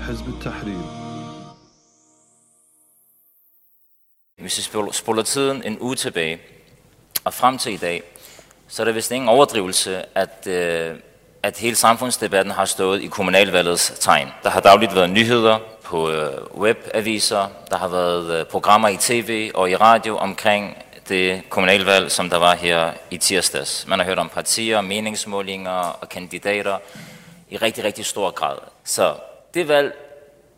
حزب التحرير Hvis vi spol- spoler tiden en uge tilbage og frem til i dag, så er det vist ingen overdrivelse, at, øh, at hele samfundsdebatten har stået i kommunalvalgets tegn. Der har dagligt været nyheder på øh, webaviser, der har været øh, programmer i tv og i radio omkring det kommunalvalg, som der var her i tirsdags. Man har hørt om partier, meningsmålinger og kandidater i rigtig, rigtig stor grad. Så det valg,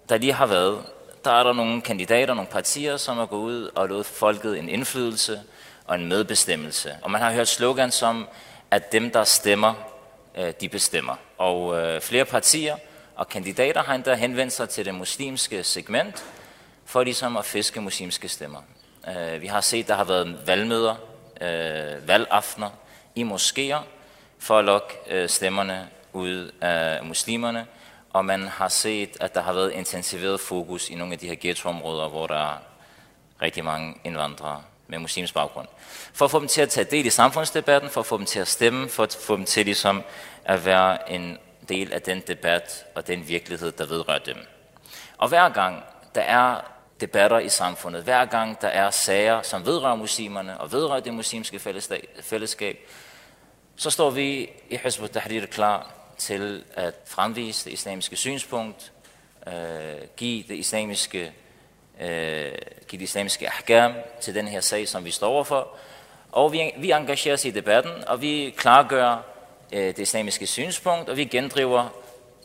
der lige har været, der er der nogle kandidater, nogle partier, som er gået ud og lovet folket en indflydelse og en medbestemmelse. Og man har hørt slogan som, at dem, der stemmer, øh, de bestemmer. Og øh, flere partier og kandidater har endda henvendt sig til det muslimske segment, for ligesom at fiske muslimske stemmer. Øh, vi har set, der har været valgmøder, valgaftener i moskéer, for at lokke stemmerne ud af muslimerne, og man har set, at der har været intensiveret fokus i nogle af de her ghettoområder, hvor der er rigtig mange indvandrere med muslimsk baggrund. For at få dem til at tage del i samfundsdebatten, for at få dem til at stemme, for at få dem til ligesom at være en del af den debat og den virkelighed, der vedrører dem. Og hver gang der er debatter i samfundet, hver gang der er sager, som vedrører muslimerne og vedrører det muslimske fællesskab, så står vi i Hizb tahrir klar til at fremvise det islamiske synspunkt, øh, give det islamiske øh, give det islamiske ahkam til den her sag, som vi står overfor. Og vi, vi engagerer os i debatten, og vi klargør øh, det islamiske synspunkt, og vi gendriver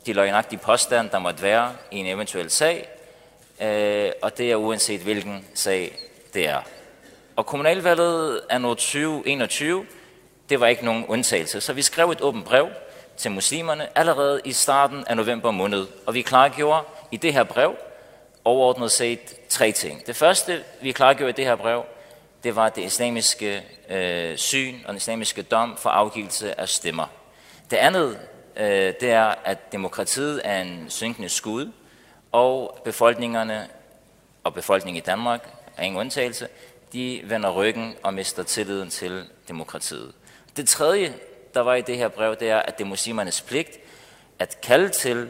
de løgnagtige påstande, der måtte være i en eventuel sag, øh, og det er uanset hvilken sag det er. Og kommunalvalget er nu 2021, det var ikke nogen undtagelse, så vi skrev et åbent brev til muslimerne allerede i starten af november måned, og vi klargjorde i det her brev overordnet set tre ting. Det første, vi klargjorde i det her brev, det var det islamiske øh, syn og den islamiske dom for afgivelse af stemmer. Det andet, øh, det er, at demokratiet er en synkende skud, og befolkningerne og befolkningen i Danmark er ingen undtagelse, de vender ryggen og mister tilliden til demokratiet. Det tredje, der var i det her brev, det er, at det er muslimernes pligt at kalde til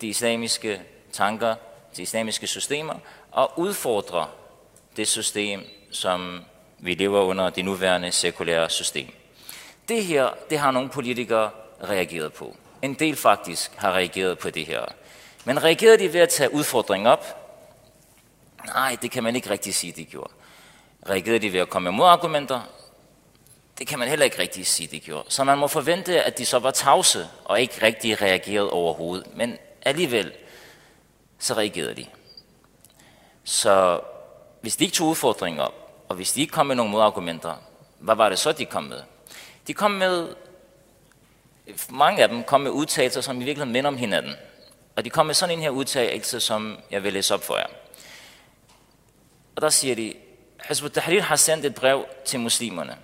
de islamiske tanker, de islamiske systemer, og udfordre det system, som vi lever under det nuværende sekulære system. Det her, det har nogle politikere reageret på. En del faktisk har reageret på det her. Men reagerede de ved at tage udfordringen op? Nej, det kan man ikke rigtig sige, de gjorde. Reagerede de ved at komme med modargumenter? Det kan man heller ikke rigtig sige, de gjorde. Så man må forvente, at de så var tavse og ikke rigtig reagerede overhovedet. Men alligevel, så reagerede de. Så hvis de ikke tog udfordringen op, og hvis de ikke kom med nogle modargumenter, hvad var det så, de kom med? De kom med, mange af dem kom med udtalelser, som i virkeligheden minder om hinanden. Og de kom med sådan en her udtalelse, som jeg vil læse op for jer. Og der siger de, Hizb tahrir har sendt et brev til muslimerne.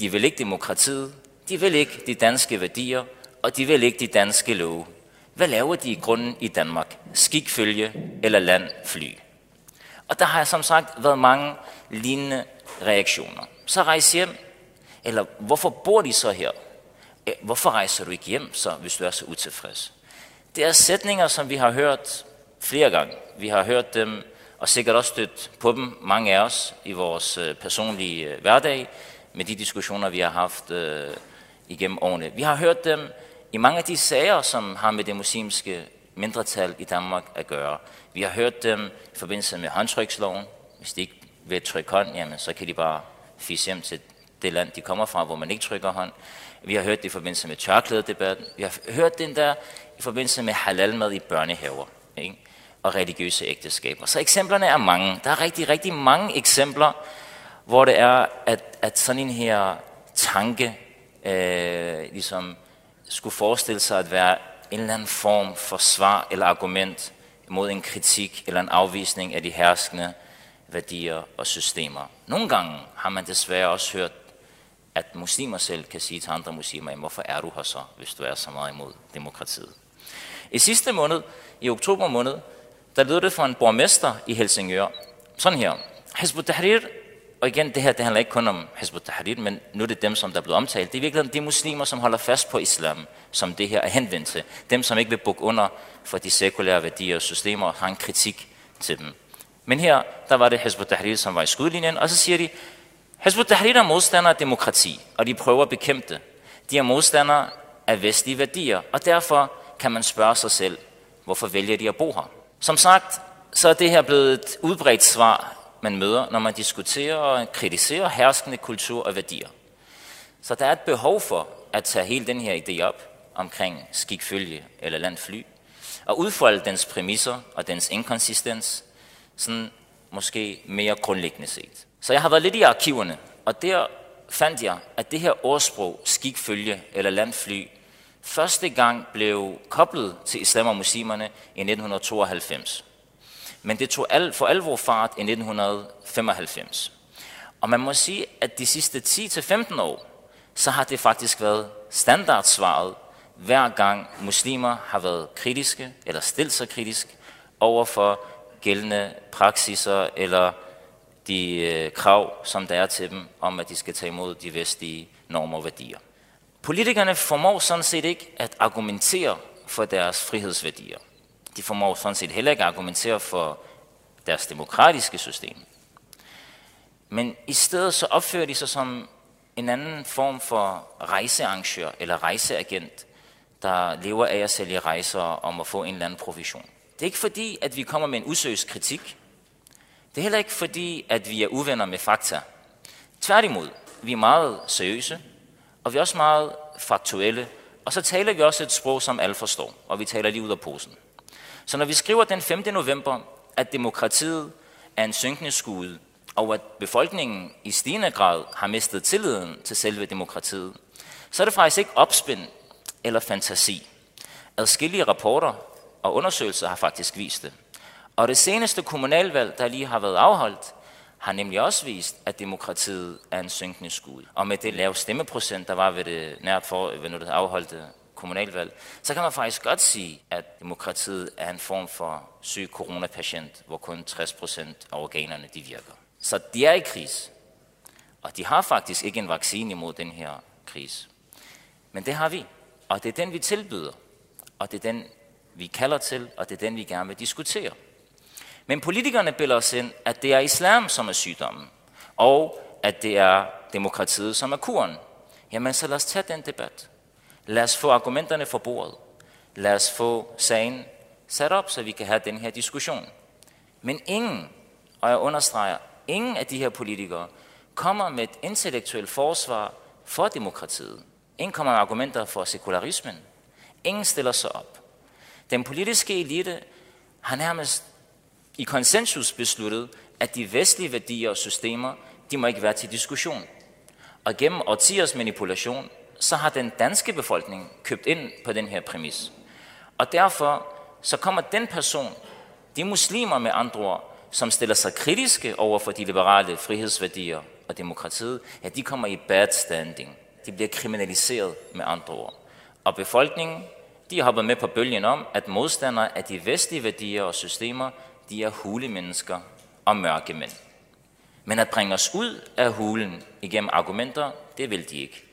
De vil ikke demokratiet, de vil ikke de danske værdier, og de vil ikke de danske love. Hvad laver de i grunden i Danmark? Skikfølge eller landfly? Og der har som sagt været mange lignende reaktioner. Så rejs hjem. Eller hvorfor bor de så her? Øh, hvorfor rejser du ikke hjem, så, hvis du er så utilfreds? Det er sætninger, som vi har hørt flere gange. Vi har hørt dem, og sikkert også stødt på dem, mange af os, i vores øh, personlige øh, hverdag, med de diskussioner, vi har haft øh, igennem årene. Vi har hørt dem i mange af de sager, som har med det muslimske mindretal i Danmark at gøre. Vi har hørt dem i forbindelse med håndtryksloven. Hvis de ikke vil trykke hånd, jamen, så kan de bare fisse hjem til det land, de kommer fra, hvor man ikke trykker hånd. Vi har hørt det i forbindelse med tørklædedebatten. Vi har hørt den der i forbindelse med halalmad i børnehaver ikke? og religiøse ægteskaber. Så eksemplerne er mange. Der er rigtig, rigtig mange eksempler, hvor det er, at, at sådan en her tanke øh, ligesom skulle forestille sig at være en eller anden form for svar eller argument mod en kritik eller en afvisning af de herskende værdier og systemer. Nogle gange har man desværre også hørt, at muslimer selv kan sige til andre muslimer, hvorfor er du her så, hvis du er så meget imod demokratiet. I sidste måned, i oktober måned, der lød det fra en borgmester i Helsingør, sådan her. Hizb tahrir og igen, det her det handler ikke kun om Hizb tahrir men nu er det dem, som der er blevet omtalt. Det er virkelig de muslimer, som holder fast på islam, som det her er henvendt til. Dem, som ikke vil bukke under for de sekulære værdier og systemer, og har en kritik til dem. Men her, der var det Hizb tahrir som var i skudlinjen, og så siger de, Hizb tahrir er modstandere af demokrati, og de prøver at bekæmpe det. De er modstandere af vestlige værdier, og derfor kan man spørge sig selv, hvorfor vælger de at bo her? Som sagt, så er det her blevet et udbredt svar, man møder, når man diskuterer og kritiserer herskende kultur og værdier. Så der er et behov for at tage hele den her idé op omkring skikfølge eller landfly, og udfolde dens præmisser og dens inkonsistens, sådan måske mere grundlæggende set. Så jeg har været lidt i arkiverne, og der fandt jeg, at det her ordsprog, skikfølge eller landfly, første gang blev koblet til islam og muslimerne i 1992. Men det tog al, for alvor fart i 1995. Og man må sige, at de sidste 10-15 år, så har det faktisk været standardsvaret, hver gang muslimer har været kritiske eller stillet sig kritisk over for gældende praksiser eller de øh, krav, som der er til dem, om at de skal tage imod de vestlige normer og værdier. Politikerne formår sådan set ikke at argumentere for deres frihedsværdier. De formår sådan set heller ikke at argumentere for deres demokratiske system. Men i stedet så opfører de sig som en anden form for rejsearrangør eller rejseagent, der lever af at sælge rejser om at få en eller anden provision. Det er ikke fordi, at vi kommer med en usøs kritik. Det er heller ikke fordi, at vi er uvenner med fakta. Tværtimod, vi er meget seriøse, og vi er også meget faktuelle, og så taler vi også et sprog, som alle forstår, og vi taler lige ud af posen. Så når vi skriver den 5. november, at demokratiet er en synkende skude, og at befolkningen i stigende grad har mistet tilliden til selve demokratiet, så er det faktisk ikke opspind eller fantasi. Adskillige rapporter og undersøgelser har faktisk vist det. Og det seneste kommunalvalg, der lige har været afholdt, har nemlig også vist, at demokratiet er en synkende skud. Og med det lave stemmeprocent, der var ved det nært for, ved det afholdte kommunalvalg, så kan man faktisk godt sige, at demokratiet er en form for syg coronapatient, hvor kun 60 procent af organerne de virker. Så de er i kris. Og de har faktisk ikke en vaccine imod den her krise. Men det har vi. Og det er den, vi tilbyder. Og det er den, vi kalder til, og det er den, vi gerne vil diskutere. Men politikerne bilder os ind, at det er islam, som er sygdommen, og at det er demokratiet, som er kuren. Jamen, så lad os tage den debat. Lad os få argumenterne for bordet. Lad os få sagen sat op, så vi kan have den her diskussion. Men ingen, og jeg understreger, ingen af de her politikere kommer med et intellektuelt forsvar for demokratiet. Ingen kommer med argumenter for sekularismen. Ingen stiller sig op. Den politiske elite har nærmest i konsensus besluttet, at de vestlige værdier og systemer, de må ikke være til diskussion. Og gennem årtiers manipulation, så har den danske befolkning købt ind på den her præmis. Og derfor så kommer den person, de muslimer med andre ord, som stiller sig kritiske over for de liberale frihedsværdier og demokratiet, ja, de kommer i bad standing. De bliver kriminaliseret med andre ord. Og befolkningen, de hopper med på bølgen om, at modstandere af de vestlige værdier og systemer, de er hulemennesker og mørke mænd. Men at bringe os ud af hulen igennem argumenter, det vil de ikke.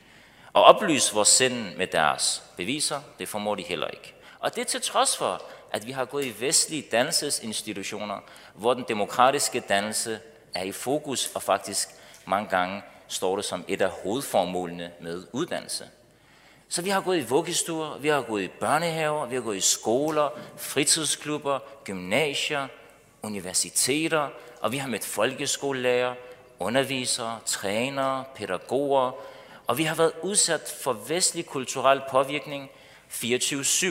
Og oplyse vores sind med deres beviser, det formår de heller ikke. Og det er til trods for, at vi har gået i vestlige dannelsesinstitutioner, hvor den demokratiske dannelse er i fokus, og faktisk mange gange står det som et af hovedformålene med uddannelse. Så vi har gået i vuggestuer, vi har gået i børnehaver, vi har gået i skoler, fritidsklubber, gymnasier, universiteter, og vi har mødt folkeskolelærer, undervisere, trænere, pædagoger, og vi har været udsat for vestlig kulturel påvirkning 24-7.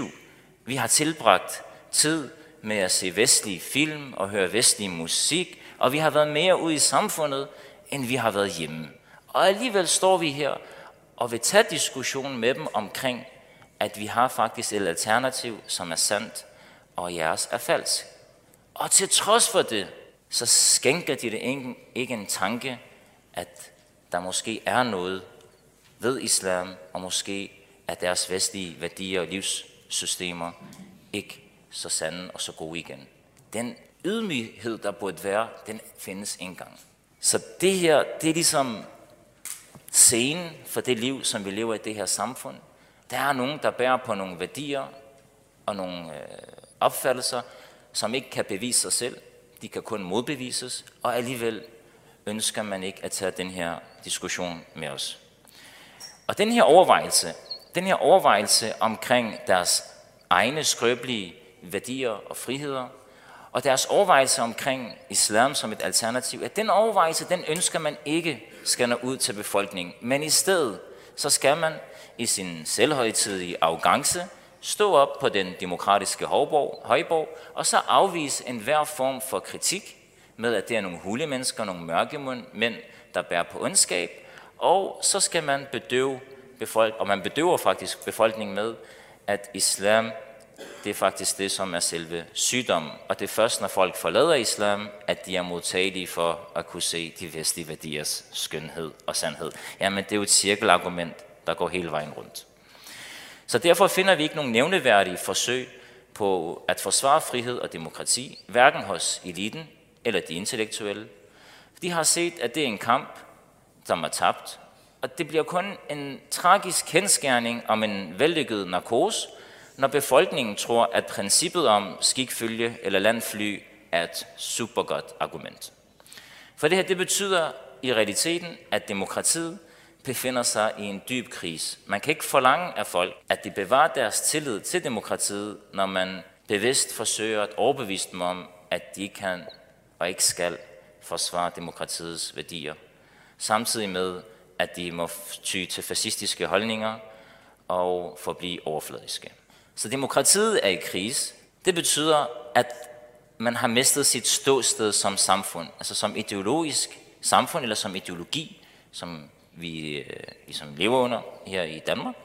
Vi har tilbragt tid med at se vestlige film og høre vestlig musik, og vi har været mere ude i samfundet, end vi har været hjemme. Og alligevel står vi her og vil tage diskussionen med dem omkring, at vi har faktisk et alternativ, som er sandt, og jeres er falsk. Og til trods for det, så skænker de det ikke, en tanke, at der måske er noget ved islam, og måske er deres vestlige værdier og livssystemer ikke så sande og så gode igen. Den ydmyghed, der burde være, den findes engang. Så det her, det er ligesom scenen for det liv, som vi lever i det her samfund. Der er nogen, der bærer på nogle værdier og nogle øh, opfattelser, som ikke kan bevise sig selv. De kan kun modbevises, og alligevel ønsker man ikke at tage den her diskussion med os. Og den her overvejelse, den her overvejelse omkring deres egne skrøbelige værdier og friheder, og deres overvejelse omkring islam som et alternativ, at den overvejelse, den ønsker man ikke skal nå ud til befolkningen. Men i stedet, så skal man i sin selvhøjtidige arrogance stå op på den demokratiske højborg, højborg og så afvise enhver form for kritik med, at det er nogle hule mennesker, nogle mørke mænd, der bærer på ondskab, og så skal man bedøve befolk og man bedøver faktisk befolkningen med, at islam det er faktisk det, som er selve sygdommen. Og det er først, når folk forlader islam, at de er modtagelige for at kunne se de vestlige værdiers skønhed og sandhed. Jamen, det er jo et cirkelargument, der går hele vejen rundt. Så derfor finder vi ikke nogen nævneværdige forsøg på at forsvare frihed og demokrati, hverken hos eliten eller de intellektuelle. De har set, at det er en kamp, som er tabt, og det bliver kun en tragisk kendskærning om en vellykket narkose, når befolkningen tror, at princippet om skikfølge eller landfly er et supergodt argument. For det her, det betyder i realiteten, at demokratiet befinder sig i en dyb krise. Man kan ikke forlange af folk, at de bevarer deres tillid til demokratiet, når man bevidst forsøger at overbevise dem om, at de kan og ikke skal forsvare demokratiets værdier. Samtidig med, at de må ty til fascistiske holdninger og forblive overfladiske. Så demokratiet er i krise. Det betyder, at man har mistet sit ståsted som samfund, altså som ideologisk samfund, eller som ideologi, som vi øh, ligesom lever under her i Danmark,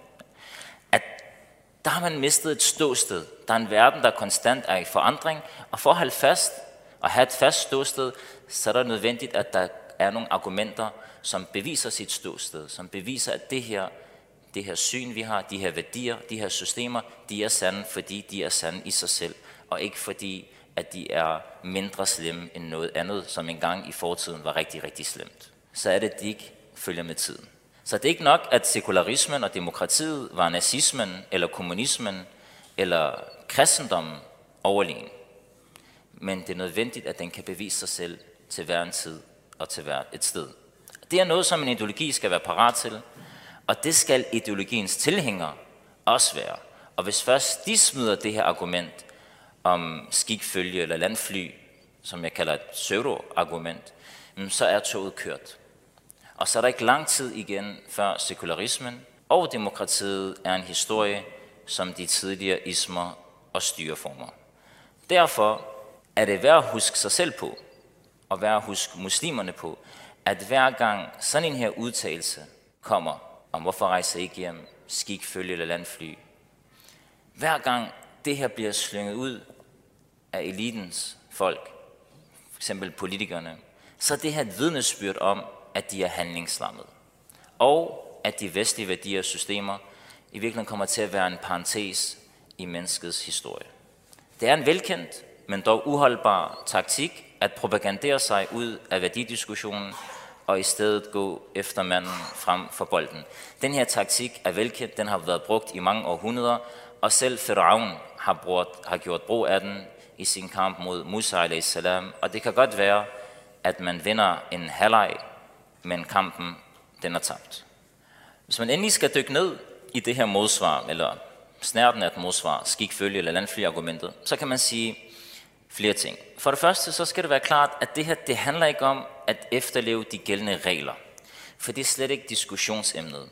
at der har man mistet et ståsted. Der er en verden, der konstant er i forandring, og for at holde fast og have et fast ståsted, så er det nødvendigt, at der er nogle argumenter, som beviser sit ståsted, som beviser, at det her det her syn, vi har, de her værdier, de her systemer, de er sande, fordi de er sande i sig selv, og ikke fordi, at de er mindre slemme end noget andet, som engang i fortiden var rigtig, rigtig slemt. Så er det, at de ikke følger med tiden. Så det er ikke nok, at sekularismen og demokratiet var nazismen, eller kommunismen, eller kristendommen overlegen. Men det er nødvendigt, at den kan bevise sig selv til hver en tid og til hvert et sted. Det er noget, som en ideologi skal være parat til, og det skal ideologiens tilhængere også være. Og hvis først de smider det her argument om skikfølge eller landfly, som jeg kalder et pseudo-argument, mm, så er toget kørt. Og så er der ikke lang tid igen, før sekularismen og demokratiet er en historie som de tidligere ismer og styreformer. Derfor er det værd at huske sig selv på, at være hos muslimerne på, at hver gang sådan en her udtalelse kommer, om hvorfor rejser I ikke hjem, skik, følge eller landfly. Hver gang det her bliver slynget ud af elitens folk, for eksempel politikerne, så er det her et vidnesbyrd om, at de er handlingslammet. Og at de vestlige værdier og systemer i virkeligheden kommer til at være en parentes i menneskets historie. Det er en velkendt, men dog uholdbar taktik at propagandere sig ud af værdidiskussionen og i stedet gå efter manden frem for bolden. Den her taktik er velkendt, den har været brugt i mange århundreder, og selv Firaun har, brugt, har gjort brug af den i sin kamp mod Musa a.s. Og det kan godt være, at man vinder en halvleg, men kampen den er tabt. Hvis man endelig skal dykke ned i det her modsvar, eller snærten af et modsvar, skikfølge eller landfly argumentet, så kan man sige, flere ting. For det første, så skal det være klart, at det her, det handler ikke om at efterleve de gældende regler. For det er slet ikke diskussionsemnet.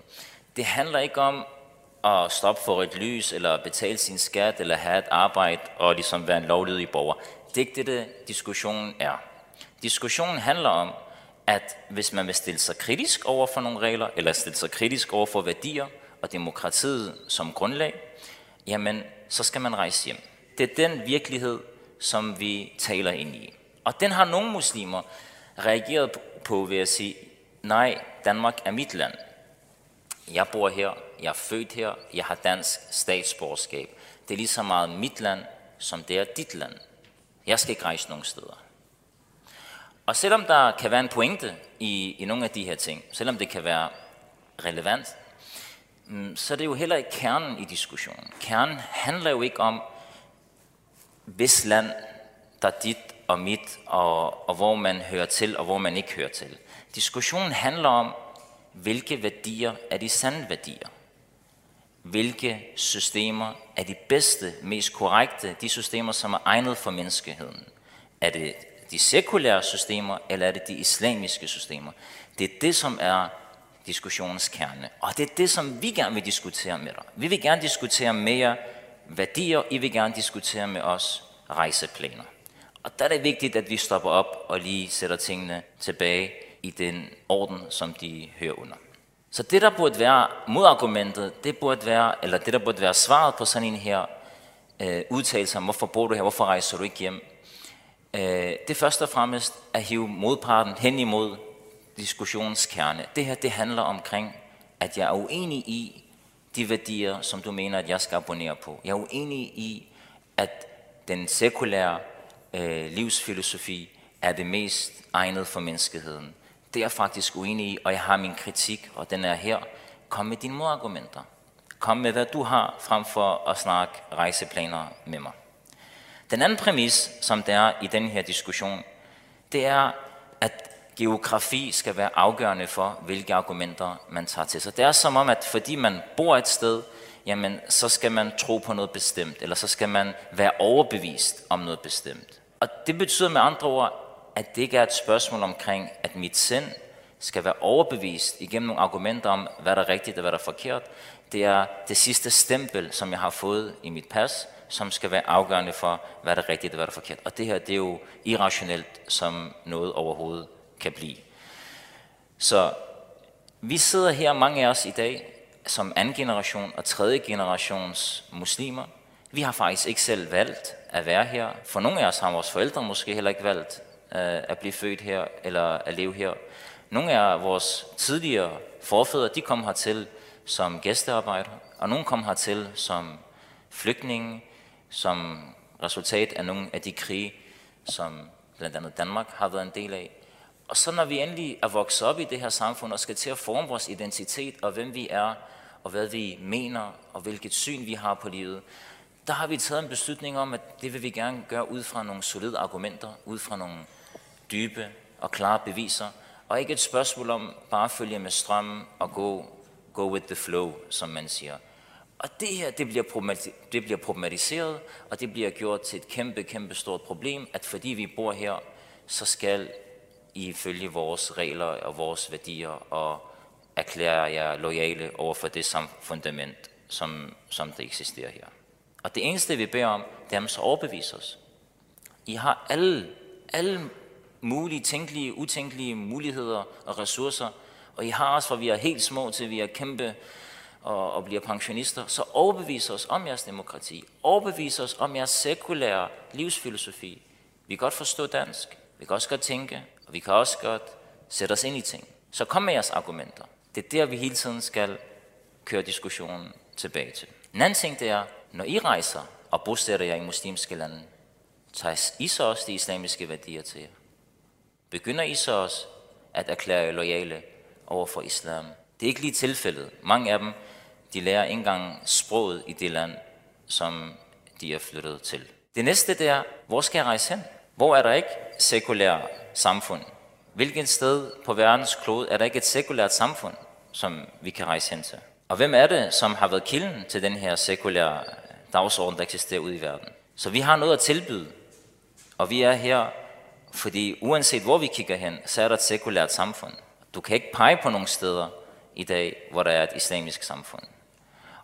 Det handler ikke om at stoppe for et lys, eller betale sin skat, eller have et arbejde, og ligesom være en lovlydig borger. Det er ikke det, det diskussionen er. Diskussionen handler om, at hvis man vil stille sig kritisk over for nogle regler, eller stille sig kritisk over for værdier og demokratiet som grundlag, jamen, så skal man rejse hjem. Det er den virkelighed, som vi taler ind i. Og den har nogle muslimer reageret på ved at sige, nej, Danmark er mit land. Jeg bor her, jeg er født her, jeg har dansk statsborgerskab. Det er lige så meget mit land, som det er dit land. Jeg skal ikke rejse nogen steder. Og selvom der kan være en pointe i, i nogle af de her ting, selvom det kan være relevant, mm, så er det jo heller ikke kernen i diskussionen. Kernen handler jo ikke om, hvis land, der er dit og mit, og, og hvor man hører til, og hvor man ikke hører til. Diskussionen handler om, hvilke værdier er de sande værdier. Hvilke systemer er de bedste, mest korrekte, de systemer, som er egnet for menneskeheden. Er det de sekulære systemer, eller er det de islamiske systemer? Det er det, som er diskussionens kerne. Og det er det, som vi gerne vil diskutere med dig. Vi vil gerne diskutere mere værdier, I vil gerne diskutere med os rejseplaner. Og der er det vigtigt, at vi stopper op og lige sætter tingene tilbage i den orden, som de hører under. Så det, der burde være modargumentet, det burde være, eller det, der burde være svaret på sådan en her øh, udtalelse om, hvorfor bor du her, hvorfor rejser du ikke hjem, øh, det er først og fremmest at hive modparten hen imod diskussionens kerne. Det her, det handler omkring, at jeg er uenig i de værdier, som du mener, at jeg skal abonnere på. Jeg er uenig i, at den sekulære øh, livsfilosofi er det mest egnet for menneskeheden. Det er jeg faktisk uenig i, og jeg har min kritik, og den er her. Kom med dine modargumenter. Kom med, hvad du har, frem for at snakke rejseplaner med mig. Den anden præmis, som der er i den her diskussion, det er, at geografi skal være afgørende for, hvilke argumenter man tager til sig. Det er som om, at fordi man bor et sted, jamen så skal man tro på noget bestemt, eller så skal man være overbevist om noget bestemt. Og det betyder med andre ord, at det ikke er et spørgsmål omkring, at mit sind skal være overbevist igennem nogle argumenter om, hvad der er rigtigt og hvad der er forkert. Det er det sidste stempel, som jeg har fået i mit pas, som skal være afgørende for, hvad der er rigtigt og hvad der er forkert. Og det her, det er jo irrationelt, som noget overhovedet kan blive. Så vi sidder her, mange af os i dag, som anden generation og tredje generations muslimer. Vi har faktisk ikke selv valgt at være her. For nogle af os har vores forældre måske heller ikke valgt øh, at blive født her eller at leve her. Nogle af vores tidligere forfædre, de kom hertil som gæstearbejdere, og nogle kom hertil som flygtninge, som resultat af nogle af de krige, som blandt andet Danmark har været en del af. Og så når vi endelig er vokset op i det her samfund og skal til at forme vores identitet og hvem vi er, og hvad vi mener, og hvilket syn vi har på livet, der har vi taget en beslutning om, at det vil vi gerne gøre ud fra nogle solide argumenter, ud fra nogle dybe og klare beviser, og ikke et spørgsmål om bare at følge med strømmen og gå, go with the flow, som man siger. Og det her, det bliver, det bliver problematiseret, og det bliver gjort til et kæmpe, kæmpe stort problem, at fordi vi bor her, så skal i vores regler og vores værdier og erklære jer lojale over for det samme fundament, som, som det eksisterer her. Og det eneste, vi beder om, det er, at man så overbeviser os. I har alle, alle mulige, tænkelige, utænkelige muligheder og ressourcer, og I har os, fra vi er helt små til vi er kæmpe og, og bliver pensionister, så overbevis os om jeres demokrati. Overbevis os om jeres sekulære livsfilosofi. Vi kan godt forstå dansk, vi kan også godt tænke, og vi kan også godt sætte os ind i ting. Så kom med jeres argumenter. Det er der, vi hele tiden skal køre diskussionen tilbage til. En anden ting det er, når I rejser og bosætter jer i muslimske lande, tager I så også de islamiske værdier til jer. Begynder I så også at erklære jer lojale over for islam. Det er ikke lige tilfældet. Mange af dem, de lærer ikke engang sproget i det land, som de er flyttet til. Det næste det er, hvor skal jeg rejse hen? Hvor er der ikke sekulære samfund? Hvilket sted på verdens klode er der ikke et sekulært samfund, som vi kan rejse hen til? Og hvem er det, som har været kilden til den her sekulære øh, dagsorden, der eksisterer ude i verden? Så vi har noget at tilbyde, og vi er her, fordi uanset hvor vi kigger hen, så er der et sekulært samfund. Du kan ikke pege på nogle steder i dag, hvor der er et islamisk samfund.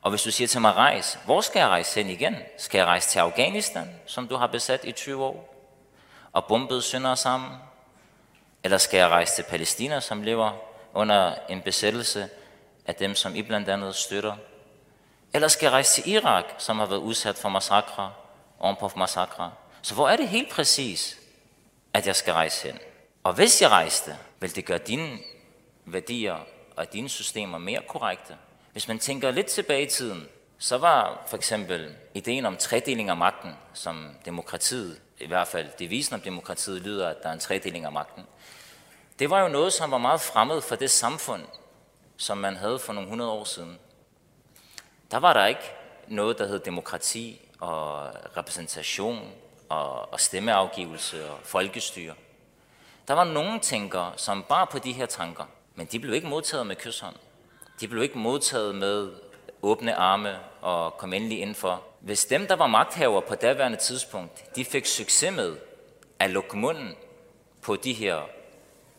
Og hvis du siger til mig, rejs, hvor skal jeg rejse hen igen? Skal jeg rejse til Afghanistan, som du har besat i 20 år, og bombede syndere sammen? Eller skal jeg rejse til Palæstina, som lever under en besættelse af dem, som I blandt andet støtter? Eller skal jeg rejse til Irak, som har været udsat for massakre, ovenpå massakre? Så hvor er det helt præcis, at jeg skal rejse hen? Og hvis jeg rejste, vil det gøre dine værdier og dine systemer mere korrekte? Hvis man tænker lidt tilbage i tiden, så var for eksempel ideen om tredeling af magten, som demokratiet i hvert fald devisen om demokratiet lyder, at der er en tredeling af magten. Det var jo noget, som var meget fremmed for det samfund, som man havde for nogle hundrede år siden. Der var der ikke noget, der hed demokrati og repræsentation og, og stemmeafgivelse og folkestyre. Der var nogle tænkere, som bar på de her tanker, men de blev ikke modtaget med kysshånd. De blev ikke modtaget med åbne arme og kom endelig indenfor. Hvis dem, der var magthaver på daværende tidspunkt, de fik succes med at lukke munden på de her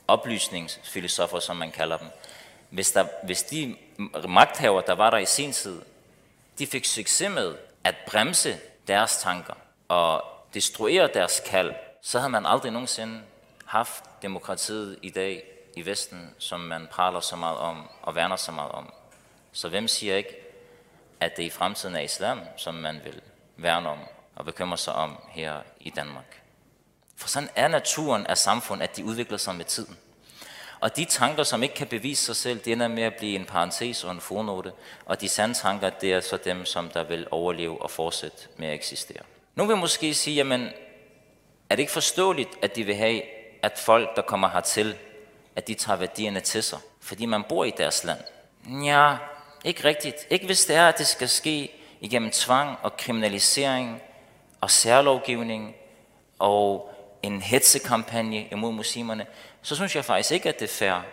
oplysningsfilosofer, som man kalder dem, hvis, der, hvis de magthaver, der var der i sin tid, de fik succes med at bremse deres tanker og destruere deres kald, så havde man aldrig nogensinde haft demokratiet i dag i Vesten, som man praler så meget om og værner så meget om. Så hvem siger ikke, at det i fremtiden er islam, som man vil værne om og bekymre sig om her i Danmark? For sådan er naturen af samfund, at de udvikler sig med tiden. Og de tanker, som ikke kan bevise sig selv, det ender med at blive en parentes og en fornote. Og de sande tanker, det er så dem, som der vil overleve og fortsætte med at eksistere. Nu vil måske sige, jamen, er det ikke forståeligt, at de vil have, at folk, der kommer hertil, at de tager værdierne til sig, fordi man bor i deres land? Ja, ikke rigtigt. Ikke hvis det er, at det skal ske igennem tvang og kriminalisering og særlovgivning og en hetsekampagne imod muslimerne, så synes jeg faktisk ikke, at det er fair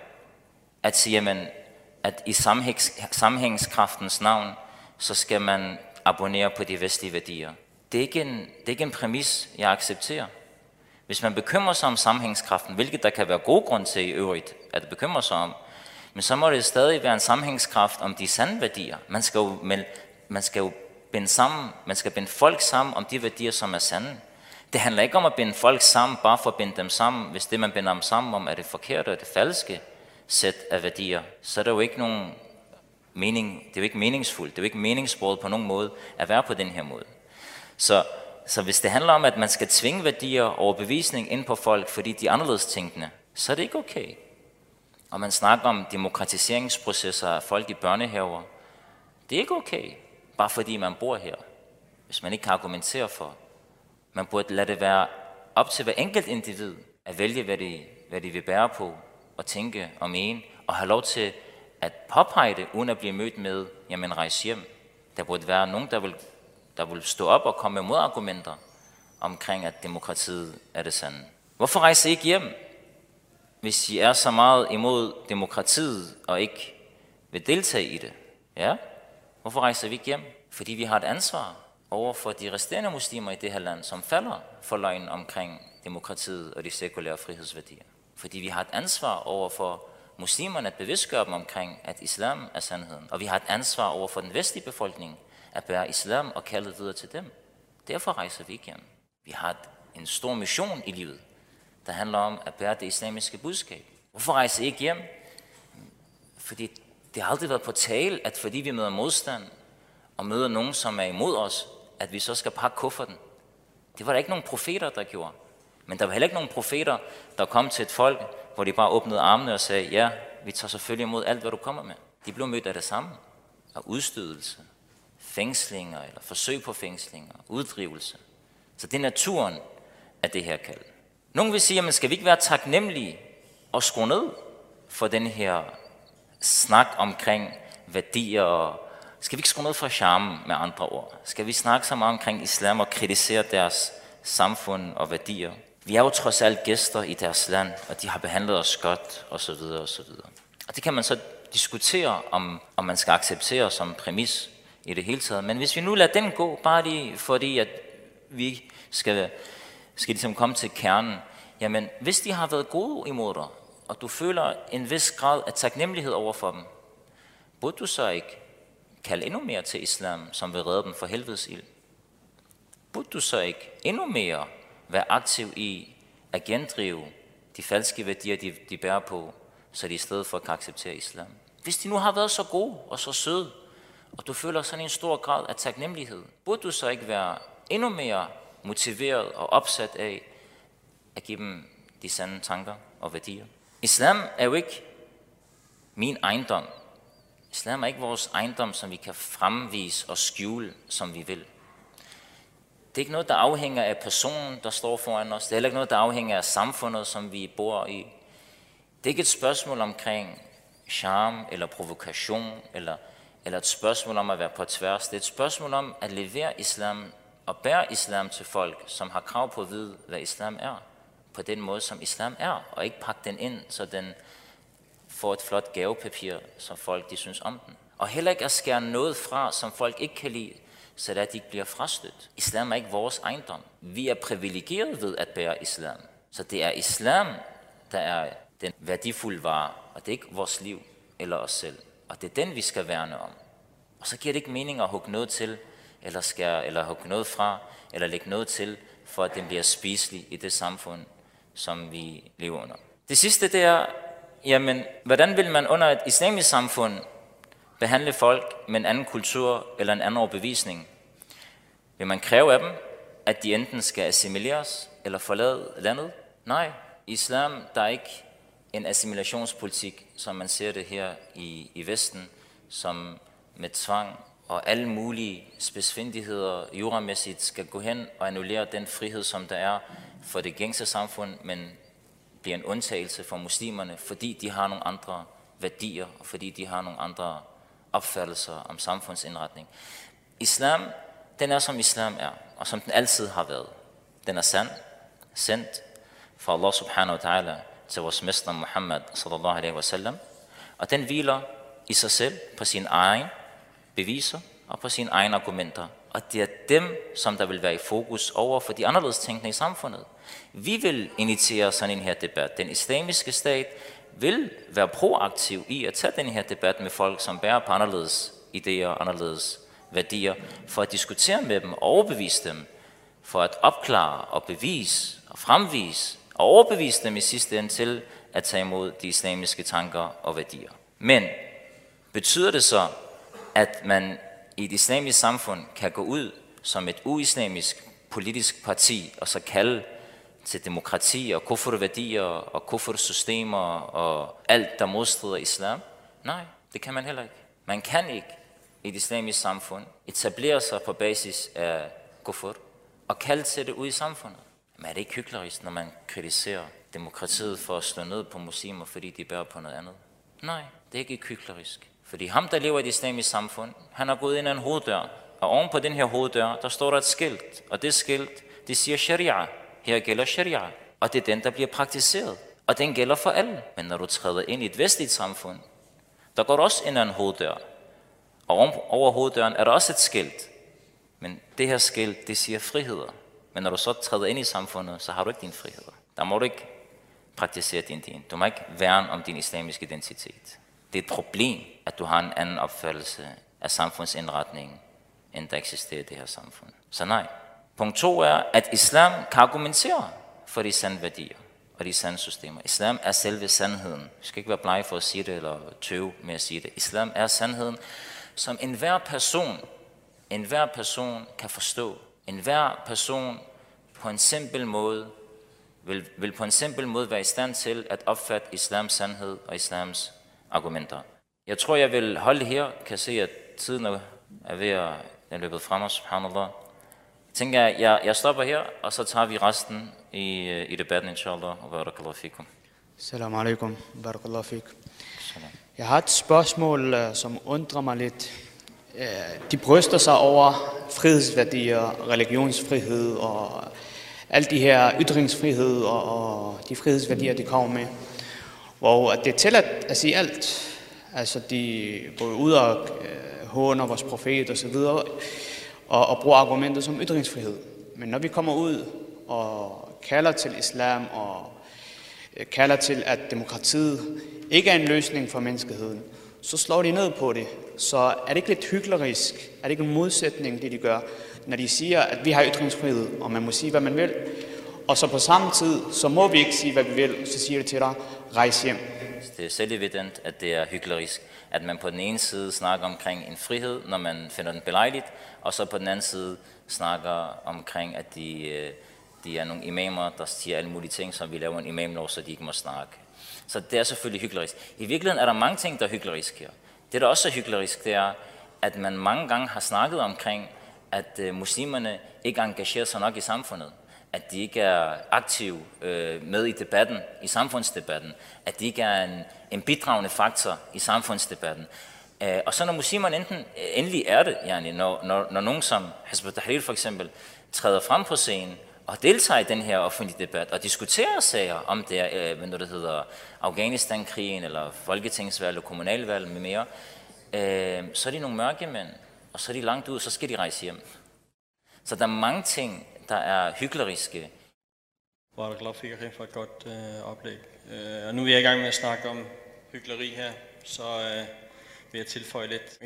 at sige, jamen, at i sammenhængskraftens navn, så skal man abonnere på de vestlige værdier. Det er, ikke en, det er ikke en præmis, jeg accepterer. Hvis man bekymrer sig om sammenhængskraften, hvilket der kan være god grund til i øvrigt, at bekymre sig om, men så må det stadig være en sammenhængskraft om de sande værdier. Man skal jo, man skal jo binde sammen, man skal binde folk sammen om de værdier, som er sande. Det handler ikke om at binde folk sammen, bare for at binde dem sammen. Hvis det, man binder dem sammen om, er det forkerte og det falske sæt af værdier, så er der jo ikke nogen mening, det er jo ikke meningsfuldt, det er jo ikke meningsbordet på nogen måde at være på den her måde. Så, så hvis det handler om, at man skal tvinge værdier og overbevisning ind på folk, fordi de er anderledes tænkende, så er det ikke okay. Og man snakker om demokratiseringsprocesser af folk i børnehaver, det er ikke okay, bare fordi man bor her, hvis man ikke kan argumentere for, man burde lade det være op til hver enkelt individ at vælge, hvad de, hvad de vil bære på og tænke og mene, og have lov til at påpege det, uden at blive mødt med, jamen rejse hjem. Der burde være nogen, der vil, der vil stå op og komme med modargumenter omkring, at demokratiet er det sande. Hvorfor rejse ikke hjem, hvis I er så meget imod demokratiet og ikke vil deltage i det? Ja, hvorfor rejser vi ikke hjem? Fordi vi har et ansvar over for de resterende muslimer i det her land, som falder for løgn omkring demokratiet og de sekulære frihedsværdier. Fordi vi har et ansvar over for muslimerne at bevidstgøre dem omkring, at islam er sandheden. Og vi har et ansvar over for den vestlige befolkning at bære islam og kaldet videre til dem. Derfor rejser vi ikke hjem. Vi har en stor mission i livet, der handler om at bære det islamiske budskab. Hvorfor rejser I ikke hjem? Fordi det har aldrig været på tale, at fordi vi møder modstand og møder nogen, som er imod os, at vi så skal pakke kufferten. Det var der ikke nogen profeter, der gjorde. Men der var heller ikke nogen profeter, der kom til et folk, hvor de bare åbnede armene og sagde, ja, vi tager selvfølgelig imod alt, hvad du kommer med. De blev mødt af det samme. Af udstødelse, fængslinger eller forsøg på fængslinger, uddrivelse. Så det er naturen af det her kald. Nogle vil sige, at skal vi ikke være taknemmelige og skrue ned for den her snak omkring værdier og skal vi ikke skrue ned for charme med andre ord? Skal vi snakke så meget omkring islam og kritisere deres samfund og værdier? Vi er jo trods alt gæster i deres land, og de har behandlet os godt, og så videre, og så videre. Og det kan man så diskutere, om, om man skal acceptere som præmis i det hele taget. Men hvis vi nu lader den gå, bare lige fordi, at vi skal, skal ligesom komme til kernen, jamen hvis de har været gode imod dig, og du føler en vis grad af taknemmelighed over for dem, burde du så ikke kalde endnu mere til islam, som vil redde dem for helvedes ild? Burde du så ikke endnu mere være aktiv i at gendrive de falske værdier, de, de bærer på, så de i stedet for kan acceptere islam? Hvis de nu har været så gode og så søde, og du føler sådan en stor grad af taknemmelighed, burde du så ikke være endnu mere motiveret og opsat af at give dem de sande tanker og værdier? Islam er jo ikke min ejendom, Islam er ikke vores ejendom, som vi kan fremvise og skjule, som vi vil. Det er ikke noget, der afhænger af personen, der står foran os. Det er heller ikke noget, der afhænger af samfundet, som vi bor i. Det er ikke et spørgsmål omkring charme eller provokation, eller, eller et spørgsmål om at være på tværs. Det er et spørgsmål om at levere islam og bære islam til folk, som har krav på at vide, hvad islam er. På den måde, som islam er, og ikke pakke den ind, så den får et flot gavepapir, som folk de synes om den. Og heller ikke at skære noget fra, som folk ikke kan lide, så at de ikke bliver frastødt. Islam er ikke vores ejendom. Vi er privilegeret ved at bære islam. Så det er islam, der er den værdifulde vare, og det er ikke vores liv eller os selv. Og det er den, vi skal værne om. Og så giver det ikke mening at hugge noget til, eller, skære, eller hugge noget fra, eller lægge noget til, for at den bliver spiselig i det samfund, som vi lever under. Det sidste, det er, jamen, hvordan vil man under et islamisk samfund behandle folk med en anden kultur eller en anden overbevisning? Vil man kræve af dem, at de enten skal assimileres eller forlade landet? Nej, islam, der er ikke en assimilationspolitik, som man ser det her i, i Vesten, som med tvang og alle mulige spidsfindigheder juramæssigt skal gå hen og annullere den frihed, som der er for det gængse samfund, men bliver en undtagelse for muslimerne, fordi de har nogle andre værdier, og fordi de har nogle andre opfattelser om samfundsindretning. Islam, den er som islam er, og som den altid har været. Den er sand, sendt fra Allah subhanahu wa ta'ala til vores mester Muhammad sallallahu alaihi wa sallam, og den hviler i sig selv på sin egen beviser og på sine egne argumenter. Og det er dem, som der vil være i fokus over for de anderledes tænkende i samfundet. Vi vil initiere sådan en her debat. Den islamiske stat vil være proaktiv i at tage den her debat med folk, som bærer på anderledes idéer og anderledes værdier, for at diskutere med dem og overbevise dem, for at opklare og bevise og fremvise og overbevise dem i sidste ende til at tage imod de islamiske tanker og værdier. Men betyder det så, at man i et islamisk samfund kan gå ud som et uislamisk politisk parti og så kalde til demokrati og kufr-værdier og kufr-systemer og alt, der modstrider islam? Nej, det kan man heller ikke. Man kan ikke i et islamisk samfund etablere sig på basis af kufr og kalde til det ud i samfundet. Men er det ikke hyklerisk, når man kritiserer demokratiet for at slå ned på muslimer, fordi de bærer på noget andet? Nej, det er ikke hyklerisk. Fordi ham, der lever i et islamisk samfund, han har gået ind ad en hoveddør. Og oven på den her hoveddør, der står der et skilt. Og det skilt, det siger sharia. Her gælder sharia. Og det er den, der bliver praktiseret. Og den gælder for alle. Men når du træder ind i et vestligt samfund, der går du også ind ad en hoveddør. Og over hoveddøren er der også et skilt. Men det her skilt, det siger friheder. Men når du så træder ind i samfundet, så har du ikke din friheder. Der må du ikke praktisere din din. Du må ikke værne om din islamiske identitet. Det er et problem, at du har en anden opfattelse af samfundsindretningen, end der eksisterer i det her samfund. Så nej. Punkt to er, at islam kan argumentere for de sande værdier og de sande systemer. Islam er selve sandheden. Vi skal ikke være blege for at sige det, eller tøve med at sige det. Islam er sandheden, som enhver person, enhver person kan forstå. Enhver person på en simpel måde vil, vil på en simpel måde være i stand til at opfatte islams sandhed og islams argumenter. Jeg tror, jeg vil holde det her. Kan se, at tiden er ved at er løbet frem os, subhanallah. Jeg tænker, jeg, jeg stopper her, og så tager vi resten i, øh, i debatten, inshallah. Og barakallahu fikum. Salam alaikum. Barakallahu fik. Jeg har et spørgsmål, øh, som undrer mig lidt. Øh, de bryster sig over frihedsværdier, religionsfrihed og alt de her ytringsfrihed og, de frihedsværdier, de kommer med. Hvor det er til at, at sige alt. Altså, de går ud og øh, håner vores profet og så videre, og, og bruger argumentet som ytringsfrihed. Men når vi kommer ud og kalder til islam og øh, kalder til, at demokratiet ikke er en løsning for menneskeheden, så slår de ned på det. Så er det ikke lidt hyklerisk? Er det ikke en modsætning, det de gør, når de siger, at vi har ytringsfrihed, og man må sige, hvad man vil, og så på samme tid, så må vi ikke sige, hvad vi vil, så siger det til dig, rejse hjem. Det er selvevident, at det er hyklerisk, at man på den ene side snakker omkring en frihed, når man finder den belejligt, og så på den anden side snakker omkring, at de, øh, de er nogle imamer, der siger alle mulige ting, som vi laver en imamlov, så de ikke må snakke. Så det er selvfølgelig hyklerisk. I virkeligheden er der mange ting, der er hyklerisk her. Det, der også er hyklerisk, det er, at man mange gange har snakket omkring, at øh, muslimerne ikke engagerer sig nok i samfundet, at de ikke er aktive øh, med i debatten, i samfundsdebatten, at de ikke er en, en bidragende faktor i samfundsdebatten. Øh, og så når muslimerne enten, øh, endelig er det, yani, når, når, når nogen som Hasbro tahrir for eksempel træder frem på scenen og deltager i den her offentlige debat og diskuterer sager om det, øh, hvad det hedder, Afghanistan-krigen eller folketingsvalg eller kommunalvalg med mere, øh, så er de nogle mørke mænd, og så er de langt ud, så skal de rejse hjem. Så der er mange ting, der er hykleriske. Var er glad for et godt øh, oplæg. Øh, og nu er jeg i gang med at snakke om hykleri her, så øh, vil jeg tilføje lidt.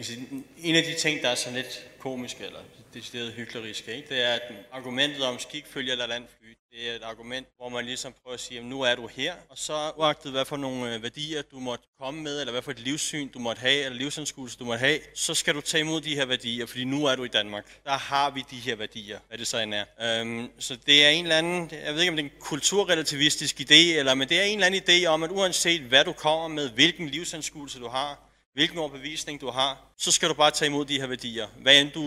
En af de ting, der er sådan lidt komisk eller decideret hyklerisk, ikke, det er, at argumentet om skik følger eller landfly, det er et argument, hvor man ligesom prøver at sige, at nu er du her, og så uagtet hvad for nogle øh, værdier du måtte komme med, eller hvad for et livssyn du måtte have, eller livsanskuelse du måtte have, så skal du tage imod de her værdier, fordi nu er du i Danmark. Der har vi de her værdier, hvad det så end er. Øhm, så det er en eller anden, jeg ved ikke om det er en kulturrelativistisk idé, eller, men det er en eller anden idé om, at uanset hvad du kommer med, hvilken livsanskuelse du har, hvilken overbevisning du har, så skal du bare tage imod de her værdier. Hvad end du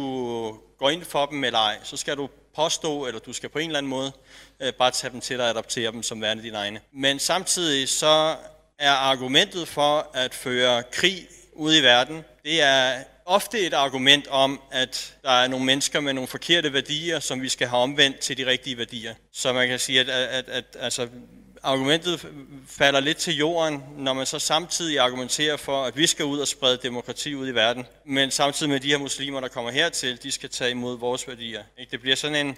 går ind for dem eller ej, så skal du påstå, eller du skal på en eller anden måde øh, bare tage dem til dig og adoptere dem som værende dine egne. Men samtidig så er argumentet for at føre krig ud i verden, det er ofte et argument om, at der er nogle mennesker med nogle forkerte værdier, som vi skal have omvendt til de rigtige værdier. Så man kan sige, at, at, at, at altså, argumentet falder lidt til jorden, når man så samtidig argumenterer for, at vi skal ud og sprede demokrati ud i verden, men samtidig med de her muslimer, der kommer hertil, de skal tage imod vores værdier. Det bliver sådan en,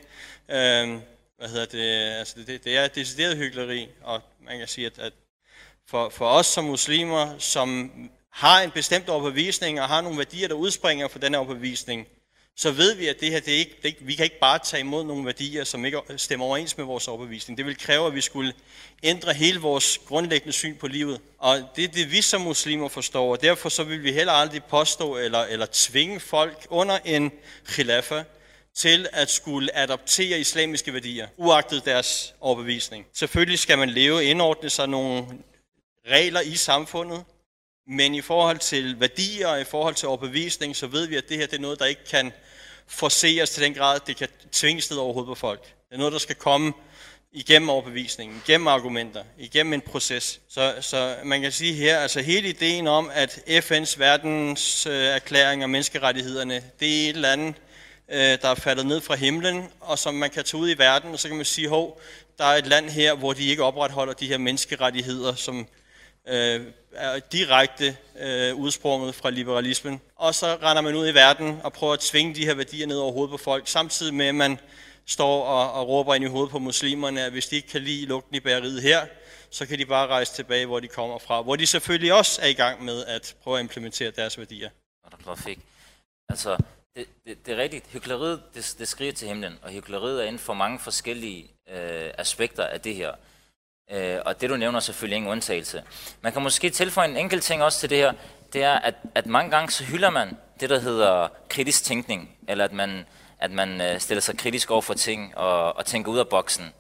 øh, hvad hedder det, altså det, det er decideret hyggeleri, og man kan sige, at, at for, for os som muslimer, som har en bestemt overbevisning og har nogle værdier, der udspringer fra den overbevisning, så ved vi, at det her, det er ikke, det er ikke, vi kan ikke bare tage imod nogle værdier, som ikke stemmer overens med vores overbevisning. Det vil kræve, at vi skulle ændre hele vores grundlæggende syn på livet. Og det er det, vi som muslimer forstår, og derfor så vil vi heller aldrig påstå eller, eller tvinge folk under en khilafa til at skulle adoptere islamiske værdier, uagtet deres overbevisning. Selvfølgelig skal man leve indordne sig nogle regler i samfundet, men i forhold til værdier og i forhold til overbevisning, så ved vi, at det her det er noget, der ikke kan forseres til den grad, at det kan tvinges ned overhovedet på folk. Det er noget, der skal komme igennem overbevisningen, igennem argumenter, igennem en proces. Så, så man kan sige her, altså hele ideen om, at FN's verdens og erklæring om menneskerettighederne, det er et eller andet, øh, der er faldet ned fra himlen, og som man kan tage ud i verden, og så kan man sige, hov, der er et land her, hvor de ikke opretholder de her menneskerettigheder, som øh, er direkte øh, udsprunget fra liberalismen. Og så render man ud i verden og prøver at tvinge de her værdier ned over hovedet på folk, samtidig med at man står og, og råber ind i hovedet på muslimerne, at hvis de ikke kan lide lugten i bæreriet her, så kan de bare rejse tilbage, hvor de kommer fra. Hvor de selvfølgelig også er i gang med at prøve at implementere deres værdier. Altså, det, det, det er rigtigt. Hykleriet, det, det skriger til himlen, og hykleriet er inden for mange forskellige øh, aspekter af det her. Øh, og det du nævner er selvfølgelig ingen undtagelse. Man kan måske tilføje en enkelt ting også til det her, det er, at, at mange gange så hylder man det, der hedder kritisk tænkning, eller at man, at man øh, stiller sig kritisk over for ting og, og tænker ud af boksen.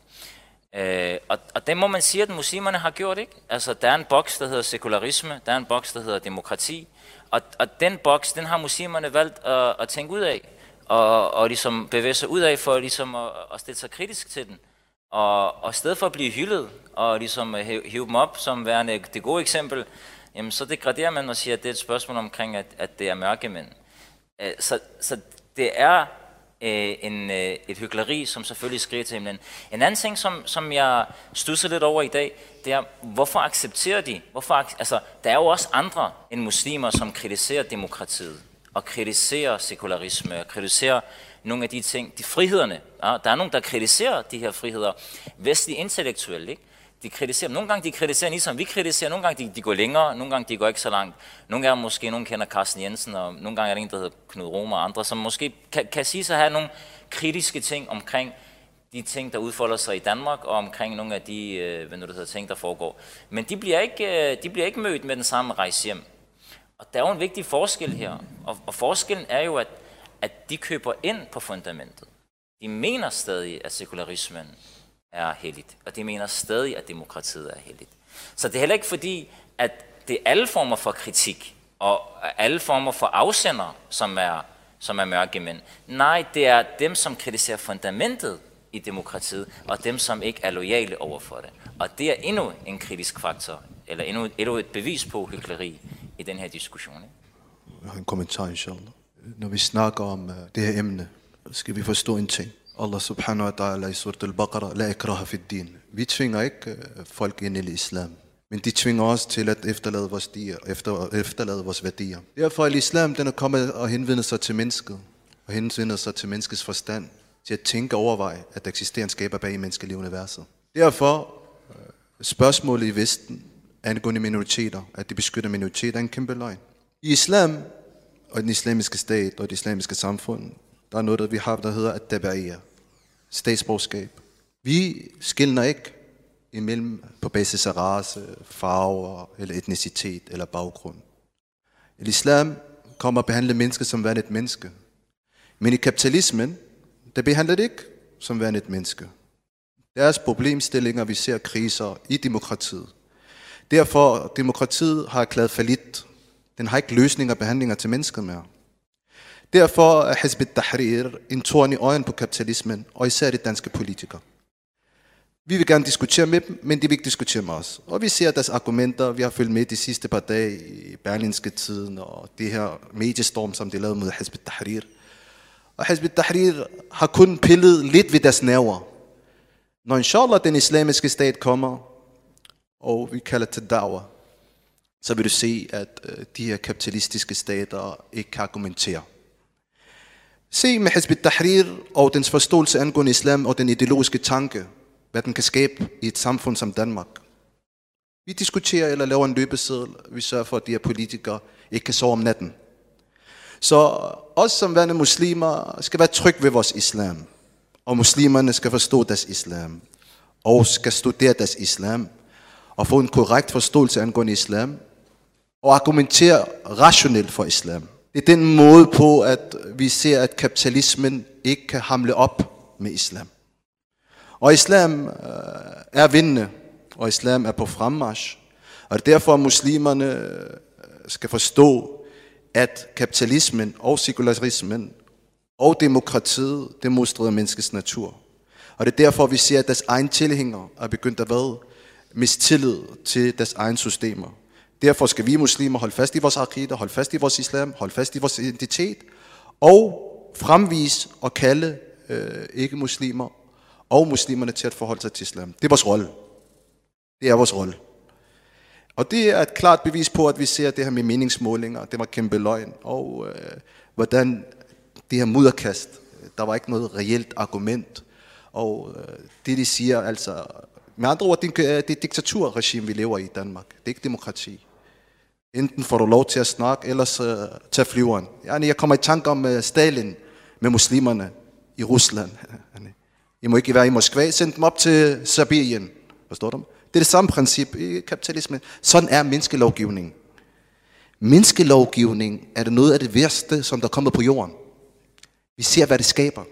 Øh, og, og det må man sige, at muslimerne har gjort, ikke? Altså, der er en boks, der hedder sekularisme, der er en boks, der hedder demokrati, og, og den boks, den har muslimerne valgt at, at tænke ud af, og, og ligesom bevæge sig ud af for ligesom at, at stille sig kritisk til den. Og, og i stedet for at blive hyldet og ligesom øh, hive dem op som værende det gode eksempel, jamen så degraderer man og siger, at det er et spørgsmål omkring, at, at det er mørkemænd. Øh, så, så det er øh, en, øh, et hyggeleri, som selvfølgelig skriger til himlen. En anden ting, som, som jeg stusser lidt over i dag, det er, hvorfor accepterer de? Hvorfor, altså, der er jo også andre end muslimer, som kritiserer demokratiet, og kritiserer sekularisme, og kritiserer nogle af de ting, de frihederne. Ja, der er nogen, der kritiserer de her friheder. Vestlige intellektuelle, ikke? De kritiserer, nogle gange de kritiserer ligesom vi kritiserer, nogle gange de, de går længere, nogle gange de går ikke så langt. Nogle gange måske, nogen kender Carsten Jensen, og nogle gange er der en, der hedder Knud Romer og andre, som måske kan, kan sige sig at have nogle kritiske ting omkring de ting, der udfolder sig i Danmark, og omkring nogle af de øh, hvad nu det hedder, ting, der foregår. Men de bliver, ikke, øh, de bliver ikke mødt med den samme rejse hjem. Og der er jo en vigtig forskel her. Og, og forskellen er jo, at at de køber ind på fundamentet. De mener stadig, at sekularismen er heldigt, og de mener stadig, at demokratiet er heldigt. Så det er heller ikke fordi, at det er alle former for kritik, og alle former for afsender, som er, som er mørke mænd. Nej, det er dem, som kritiserer fundamentet i demokratiet, og dem, som ikke er lojale over for det. Og det er endnu en kritisk faktor, eller endnu, endnu et bevis på hykleri i den her diskussion. Ikke? Jeg har en kommentar, inshallah. Når vi snakker om øh, det her emne, skal vi forstå en ting. Allah subhanahu wa ta'ala i surat al-Baqarah, la ikraha fi din. Vi tvinger ikke øh, folk ind i islam. Men de tvinger os til at efterlade vores, dier, efter, efterlade vores værdier. Derfor er islam, den er kommet og henvender sig til mennesket. Og henvender sig til menneskets forstand. Til at tænke og overveje, at der eksisterer en skaber bag menneskeliv universet. Derfor øh, spørgsmålet i Vesten angående minoriteter, at de beskytter minoriteter, er en kæmpe løgn. I islam og den islamiske stat og det islamiske samfund, der er noget, der vi har, der hedder at dabaiya, statsborgerskab. Vi skiller ikke imellem på basis af race, farver eller etnicitet eller baggrund. I islam kommer at behandle mennesker som værende et menneske. Men i kapitalismen, der behandler det ikke som værende et menneske. Deres problemstillinger, vi ser kriser i demokratiet. Derfor, demokratiet har erklæret falit. Den har ikke løsninger og behandlinger til mennesket mere. Derfor er Hizb tahrir en torn i øjen på kapitalismen, og især de danske politikere. Vi vil gerne diskutere med dem, men de vil ikke diskutere med os. Og vi ser deres argumenter, vi har følt med de sidste par dage i Berlinske tiden, og det her mediestorm, som de lavede mod Hizb tahrir Og Hizb tahrir har kun pillet lidt ved deres nerver. Når inshallah den islamiske stat kommer, og vi kalder til da'wah, så vil du se, at øh, de her kapitalistiske stater ikke kan argumentere. Se med Hizb tahrir og dens forståelse angående islam og den ideologiske tanke, hvad den kan skabe i et samfund som Danmark. Vi diskuterer eller laver en løbeseddel. Vi sørger for, at de her politikere ikke kan sove om natten. Så os som værende muslimer skal være trygge ved vores islam. Og muslimerne skal forstå deres islam. Og skal studere deres islam. Og få en korrekt forståelse angående islam. Og argumentere rationelt for islam. Det er den måde på, at vi ser, at kapitalismen ikke kan hamle op med islam. Og islam øh, er vindende, og islam er på fremmarsch. Og derfor muslimerne øh, skal forstå, at kapitalismen og sekularismen og demokratiet, det modstrider menneskets natur. Og det er derfor, vi ser, at deres egen tilhængere er begyndt at være mistillid til deres egen systemer. Derfor skal vi muslimer holde fast i vores akida, holde fast i vores islam, holde fast i vores identitet, og fremvise og kalde øh, ikke-muslimer og muslimerne til at forholde sig til islam. Det er vores rolle. Det er vores rolle. Og det er et klart bevis på, at vi ser det her med meningsmålinger. Det var kæmpe løgn. Og øh, hvordan det her mudderkast, der var ikke noget reelt argument. Og øh, det de siger, altså... Med andre ord, det er, det er diktaturregime, vi lever i i Danmark. Det er ikke demokrati. Enten får du lov til at snakke, ellers uh, tag flyveren. Jeg kommer i tanke om uh, Stalin med muslimerne i Rusland. I må ikke være i Moskva, send dem op til Sibirien. Forstår du? Det er det samme princip i kapitalismen. Sådan er menneskelovgivning. Menneskelovgivning er det noget af det værste, som der er kommet på jorden. Vi ser, hvad det skaber.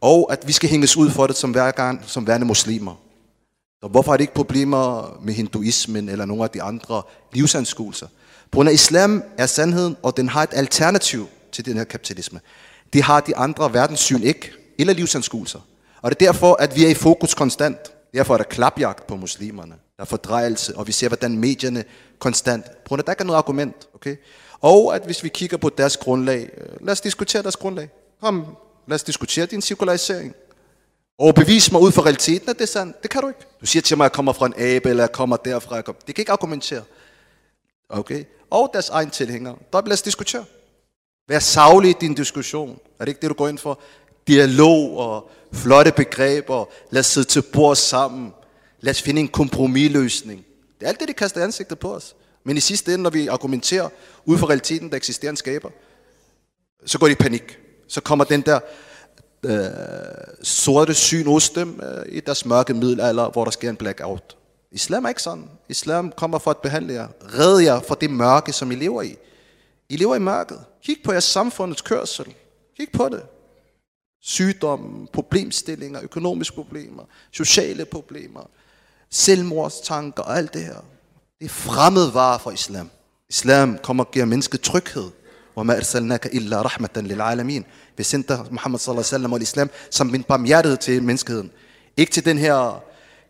Og at vi skal hænges ud for det som, hver gang, som værende muslimer. Så hvorfor er det ikke problemer med hinduismen eller nogle af de andre livsanskuelser? På grund af islam er sandheden, og den har et alternativ til den her kapitalisme. Det har de andre verdenssyn ikke, eller livsanskuelser. Og det er derfor, at vi er i fokus konstant. Derfor er der klapjagt på muslimerne. Der er fordrejelse, og vi ser, hvordan medierne konstant... På der ikke er noget argument, okay? Og at hvis vi kigger på deres grundlag, øh, lad os diskutere deres grundlag. Kom, lad os diskutere din cirkularisering. Og bevis mig ud fra realiteten, at det er sandt. Det kan du ikke. Du siger til mig, at jeg kommer fra en abe, eller jeg kommer derfra. Jeg kommer. Det kan ikke argumentere. Okay? Og deres egen tilhængere. Der lad os diskutere. Vær savlig i din diskussion. Er det ikke det, du går ind for? Dialog og flotte begreber. Lad os sidde til bord sammen. Lad os finde en kompromisløsning. Det er alt det, de kaster ansigtet på os. Men i sidste ende, når vi argumenterer ud fra realiteten, der eksisterer en skaber, så går de i panik. Så kommer den der øh, sorte syn hos dem øh, i deres mørke middelalder, hvor der sker en blackout. Islam er ikke sådan. Islam kommer for at behandle jer. redde jer fra det mørke, som I lever i. I lever i mørket. Kig på jeres samfundets kørsel. Kig på det. Sygdom, problemstillinger, økonomiske problemer, sociale problemer, selvmordstanker og alt det her. Det er fremmedvarer for islam. Islam kommer og giver mennesket tryghed وما أرسلناك إلا رحمة للعالمين Vi sendte Muhammad sallallahu alaihi wasallam og islam som en barmhjertighed til menneskeheden. Ikke til den her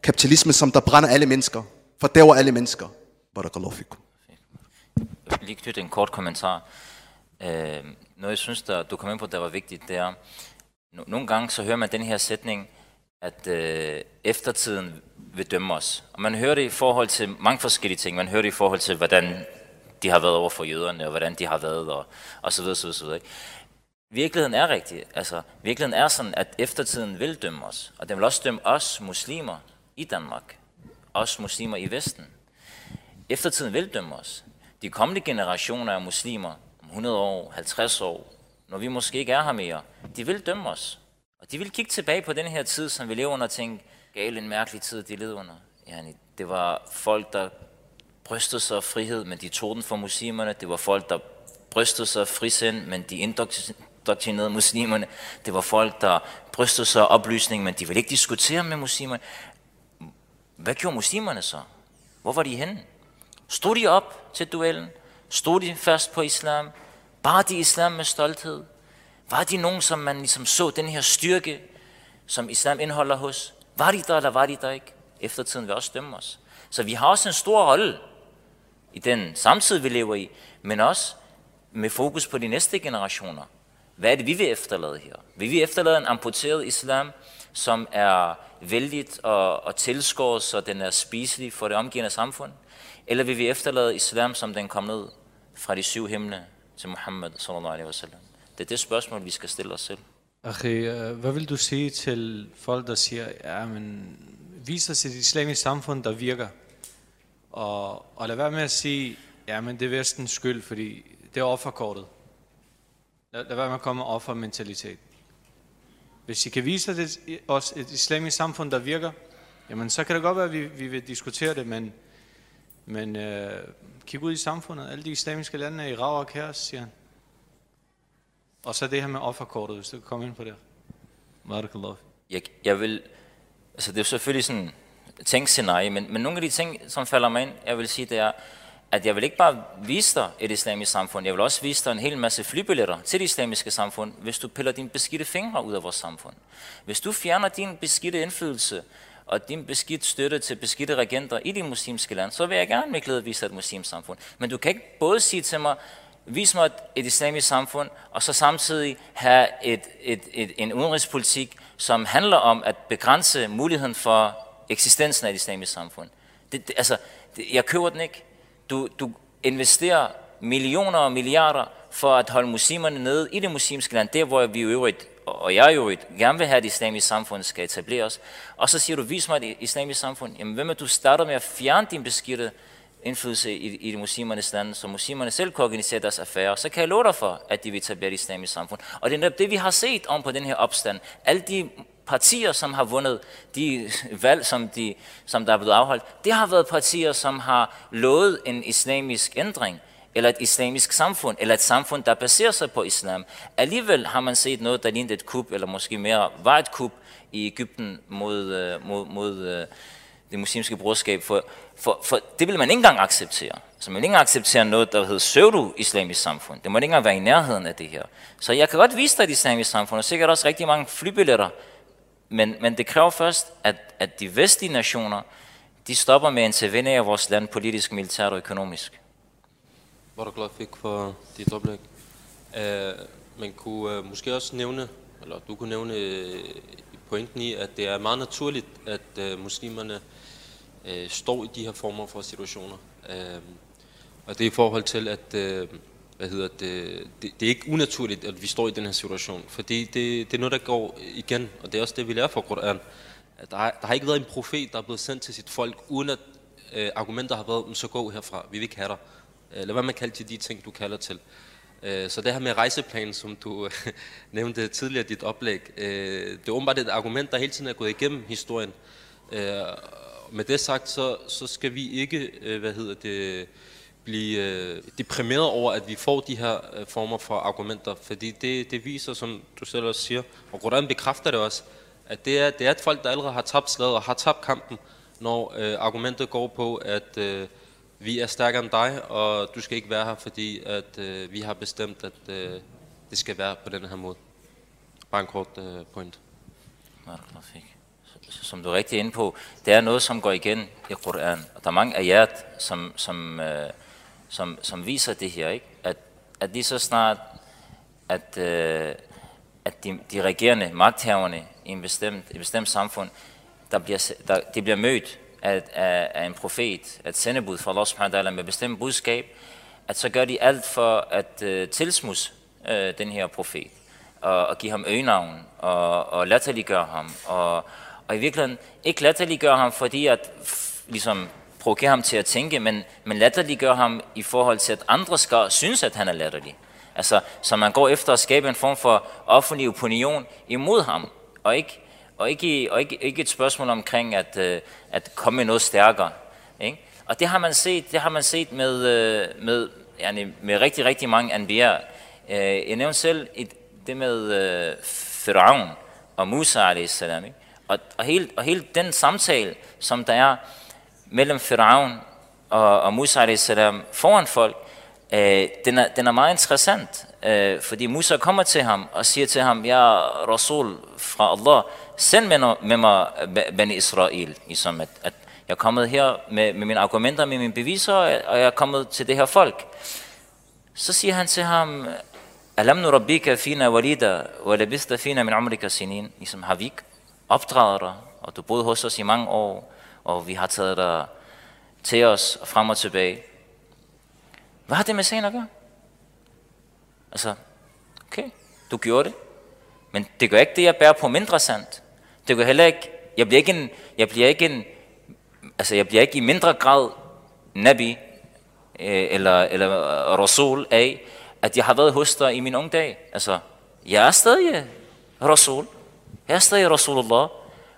kapitalisme, som der brænder alle mennesker, fordæver alle mennesker. Barakallahu fikum. Jeg vil lige knytte en kort kommentar. Øh, noget jeg synes, der, du kom ind på, der var vigtigt, det er, no, nogle gange så hører man den her sætning, at øh, eftertiden vil dømme os. Og man hører det i forhold til mange forskellige ting. Man hører det i forhold til, hvordan de har været over for jøderne, og hvordan de har været, og, og så videre, så videre, så videre. Virkeligheden er rigtig. Altså, virkeligheden er sådan, at eftertiden vil dømme os. Og den vil også dømme os muslimer i Danmark. Os muslimer i Vesten. Eftertiden vil dømme os. De kommende generationer af muslimer, om 100 år, 50 år, når vi måske ikke er her mere, de vil dømme os. Og de vil kigge tilbage på den her tid, som vi lever under, og tænke, gal en mærkelig tid, de led under. Yani, det var folk, der brystede sig af frihed, men de tog den fra muslimerne. Det var folk, der brystede sig af frisind, men de indoktrinerede muslimerne. Det var folk, der brystede sig af oplysning, men de ville ikke diskutere med muslimerne. Hvad gjorde muslimerne så? Hvor var de henne? Stod de op til duellen? Stod de fast på islam? Bar de islam med stolthed? Var de nogen, som man ligesom så den her styrke, som islam indeholder hos? Var de der, eller var de der ikke? Eftertiden vil også dømme os. Så vi har også en stor rolle i den samtid, vi lever i, men også med fokus på de næste generationer. Hvad er det, vi vil efterlade her? Vil vi efterlade en amputeret islam, som er vældigt og, og tilskåret, så den er spiselig for det omgivende samfund? Eller vil vi efterlade islam, som den kom ned fra de syv himle til Muhammad sallallahu alaihi wasallam? Det er det spørgsmål, vi skal stille os selv. Akhi, øh, hvad vil du sige til folk, der siger, ja, men vis os et islamisk samfund, der virker? Og, og lad være med at sige, ja, men det er vestens skyld, fordi det er offerkortet. Lad, lad være med at komme med offermentalitet. Hvis I kan vise os et islamisk samfund, der virker, jamen så kan det godt være, at vi, vi vil diskutere det, men, men øh, kig ud i samfundet. Alle de islamiske lande er i rav og kaos, siger han. Og så det her med offerkortet, hvis du kan komme ind på det. Barakallah. Jeg, jeg vil, altså det er selvfølgelig sådan tænkscenarie, men, men nogle af de ting, som falder mig ind, jeg vil sige, det er, at jeg vil ikke bare vise dig et islamisk samfund, jeg vil også vise dig en hel masse flybilletter til det islamiske samfund, hvis du piller dine beskidte fingre ud af vores samfund. Hvis du fjerner din beskidte indflydelse og din beskidt støtte til beskidte regenter i de muslimske land, så vil jeg gerne med glæde vise dig et muslimsk samfund. Men du kan ikke både sige til mig, vis mig et islamisk samfund, og så samtidig have et, et, et, en udenrigspolitik, som handler om at begrænse muligheden for eksistensen af et islamisk samfund. Det, det, altså, det, jeg køber den ikke. Du, du investerer millioner og milliarder for at holde muslimerne nede i det muslimske land, der hvor vi i øvrigt, og jeg i øvrigt, gerne vil have, at det islamiske samfund skal etableres. Og så siger du, vis mig et islamisk samfund. Jamen, hvem er du starter med at fjerne din beskidte indflydelse i, i de muslimernes land, så muslimerne selv kan organisere deres affærer, så kan jeg love dig for, at de vil etablere et islamisk samfund. Og det er det, vi har set om på den her opstand. Alle de partier, som har vundet de valg, som, de, som der er blevet afholdt, det har været partier, som har lovet en islamisk ændring, eller et islamisk samfund, eller et samfund, der baserer sig på islam. Alligevel har man set noget, der lignede et kup, eller måske mere var et kup i Ægypten mod, øh, mod, mod øh, det muslimske brorskab, for, for, for det vil man ikke engang acceptere. Så man vil ikke engang acceptere noget, der hedder pseudo-islamisk samfund. Det må ikke engang være i nærheden af det her. Så jeg kan godt vise dig et islamisk samfund, og sikkert også rigtig mange flybilletter, men, men det kræver først, at, at de vestlige nationer, de stopper med at intervenere i vores land politisk, militært og økonomisk. Var du glad fik for dit oplæg. Øh, uh, man kunne uh, måske også nævne, eller du kunne nævne uh, pointen i, at det er meget naturligt, at uh, muslimerne uh, står i de her former for situationer. Uh, og det er i forhold til, at uh, hvad hedder det, det, det er ikke unaturligt, at vi står i den her situation, fordi det, det er noget, der går igen, og det er også det, vi lærer fra Koran. At der, har, der har ikke været en profet, der er blevet sendt til sit folk, uden at øh, argumenter har været, så gå herfra, vi vil ikke have dig. Øh, lad være med at kalde til de ting, du kalder til. Øh, så det her med rejseplanen, som du øh, nævnte tidligere i dit oplæg, øh, det er åbenbart et argument, der hele tiden er gået igennem historien. Øh, med det sagt, så, så skal vi ikke, øh, hvad hedder det, blive øh, deprimeret over, at vi får de her øh, former for argumenter, fordi det, det viser, som du selv også siger, og Quran bekræfter det også, at det er, det er et folk, der allerede har tabt slaget og har tabt kampen, når øh, argumentet går på, at øh, vi er stærkere end dig, og du skal ikke være her, fordi at, øh, vi har bestemt, at øh, det skal være på den her måde. Bare en kort øh, point. Fik. Som du er rigtig inde på, det er noget, som går igen i Koran. Og der er mange ayat, som, som, øh, som, som viser det her, ikke? At, at lige så snart, at, øh, at de, de regerende magthaverne i en bestemt, et bestemt samfund, der bliver, der, de bliver mødt af, af, af en profet, et sendebud fra Allah subhanahu wa ta'ala med bestemt budskab, at så gør de alt for at øh, tilsmus øh, den her profet, og, og give ham øgenavn, og, og latterliggøre ham, og, og i virkeligheden ikke latterliggøre ham, fordi at ligesom provokere ham til at tænke, men, men latterliggør ham i forhold til, at andre skal synes, at han er latterlig. Altså, så man går efter at skabe en form for offentlig opinion imod ham, og ikke, og ikke, og ikke, ikke et spørgsmål omkring at, øh, at komme med noget stærkere. Ikke? Og det har man set, det har man set med, øh, med, yani, med rigtig, rigtig mange anbier. Øh, jeg nævnte selv det med øh, Firaun og Musa a.s. Ikke? Og, og, hele, og hele den samtale, som der er mellem Firaun og, og Musa a.s. foran folk, øh, den, er, den er meget interessant, øh, fordi Musa kommer til ham og siger til ham, jeg er Rasul fra Allah, send med, med mig Bani Israel, ligesom at, at jeg er kommet her med, med mine argumenter, med mine beviser, og jeg er kommet til det her folk. Så siger han til ham, Alam nu rabbika fina walida, wa labista fina min umrika sinin. Ligesom har vi ikke opdraget dig, og du boede hos os i mange år, og vi har taget dig til os og frem og tilbage. Hvad har det med sagen at gøre? Altså, okay, du gjorde det, men det gør ikke det, jeg bærer på mindre sandt. Det gør heller ikke, jeg bliver ikke en, jeg bliver ikke en, altså jeg bliver ikke i mindre grad nabi, øh, eller, eller øh, rasul af, at jeg har været hos dig i min unge dag. Altså, jeg er stadig rasul. Jeg er stadig rasulullah.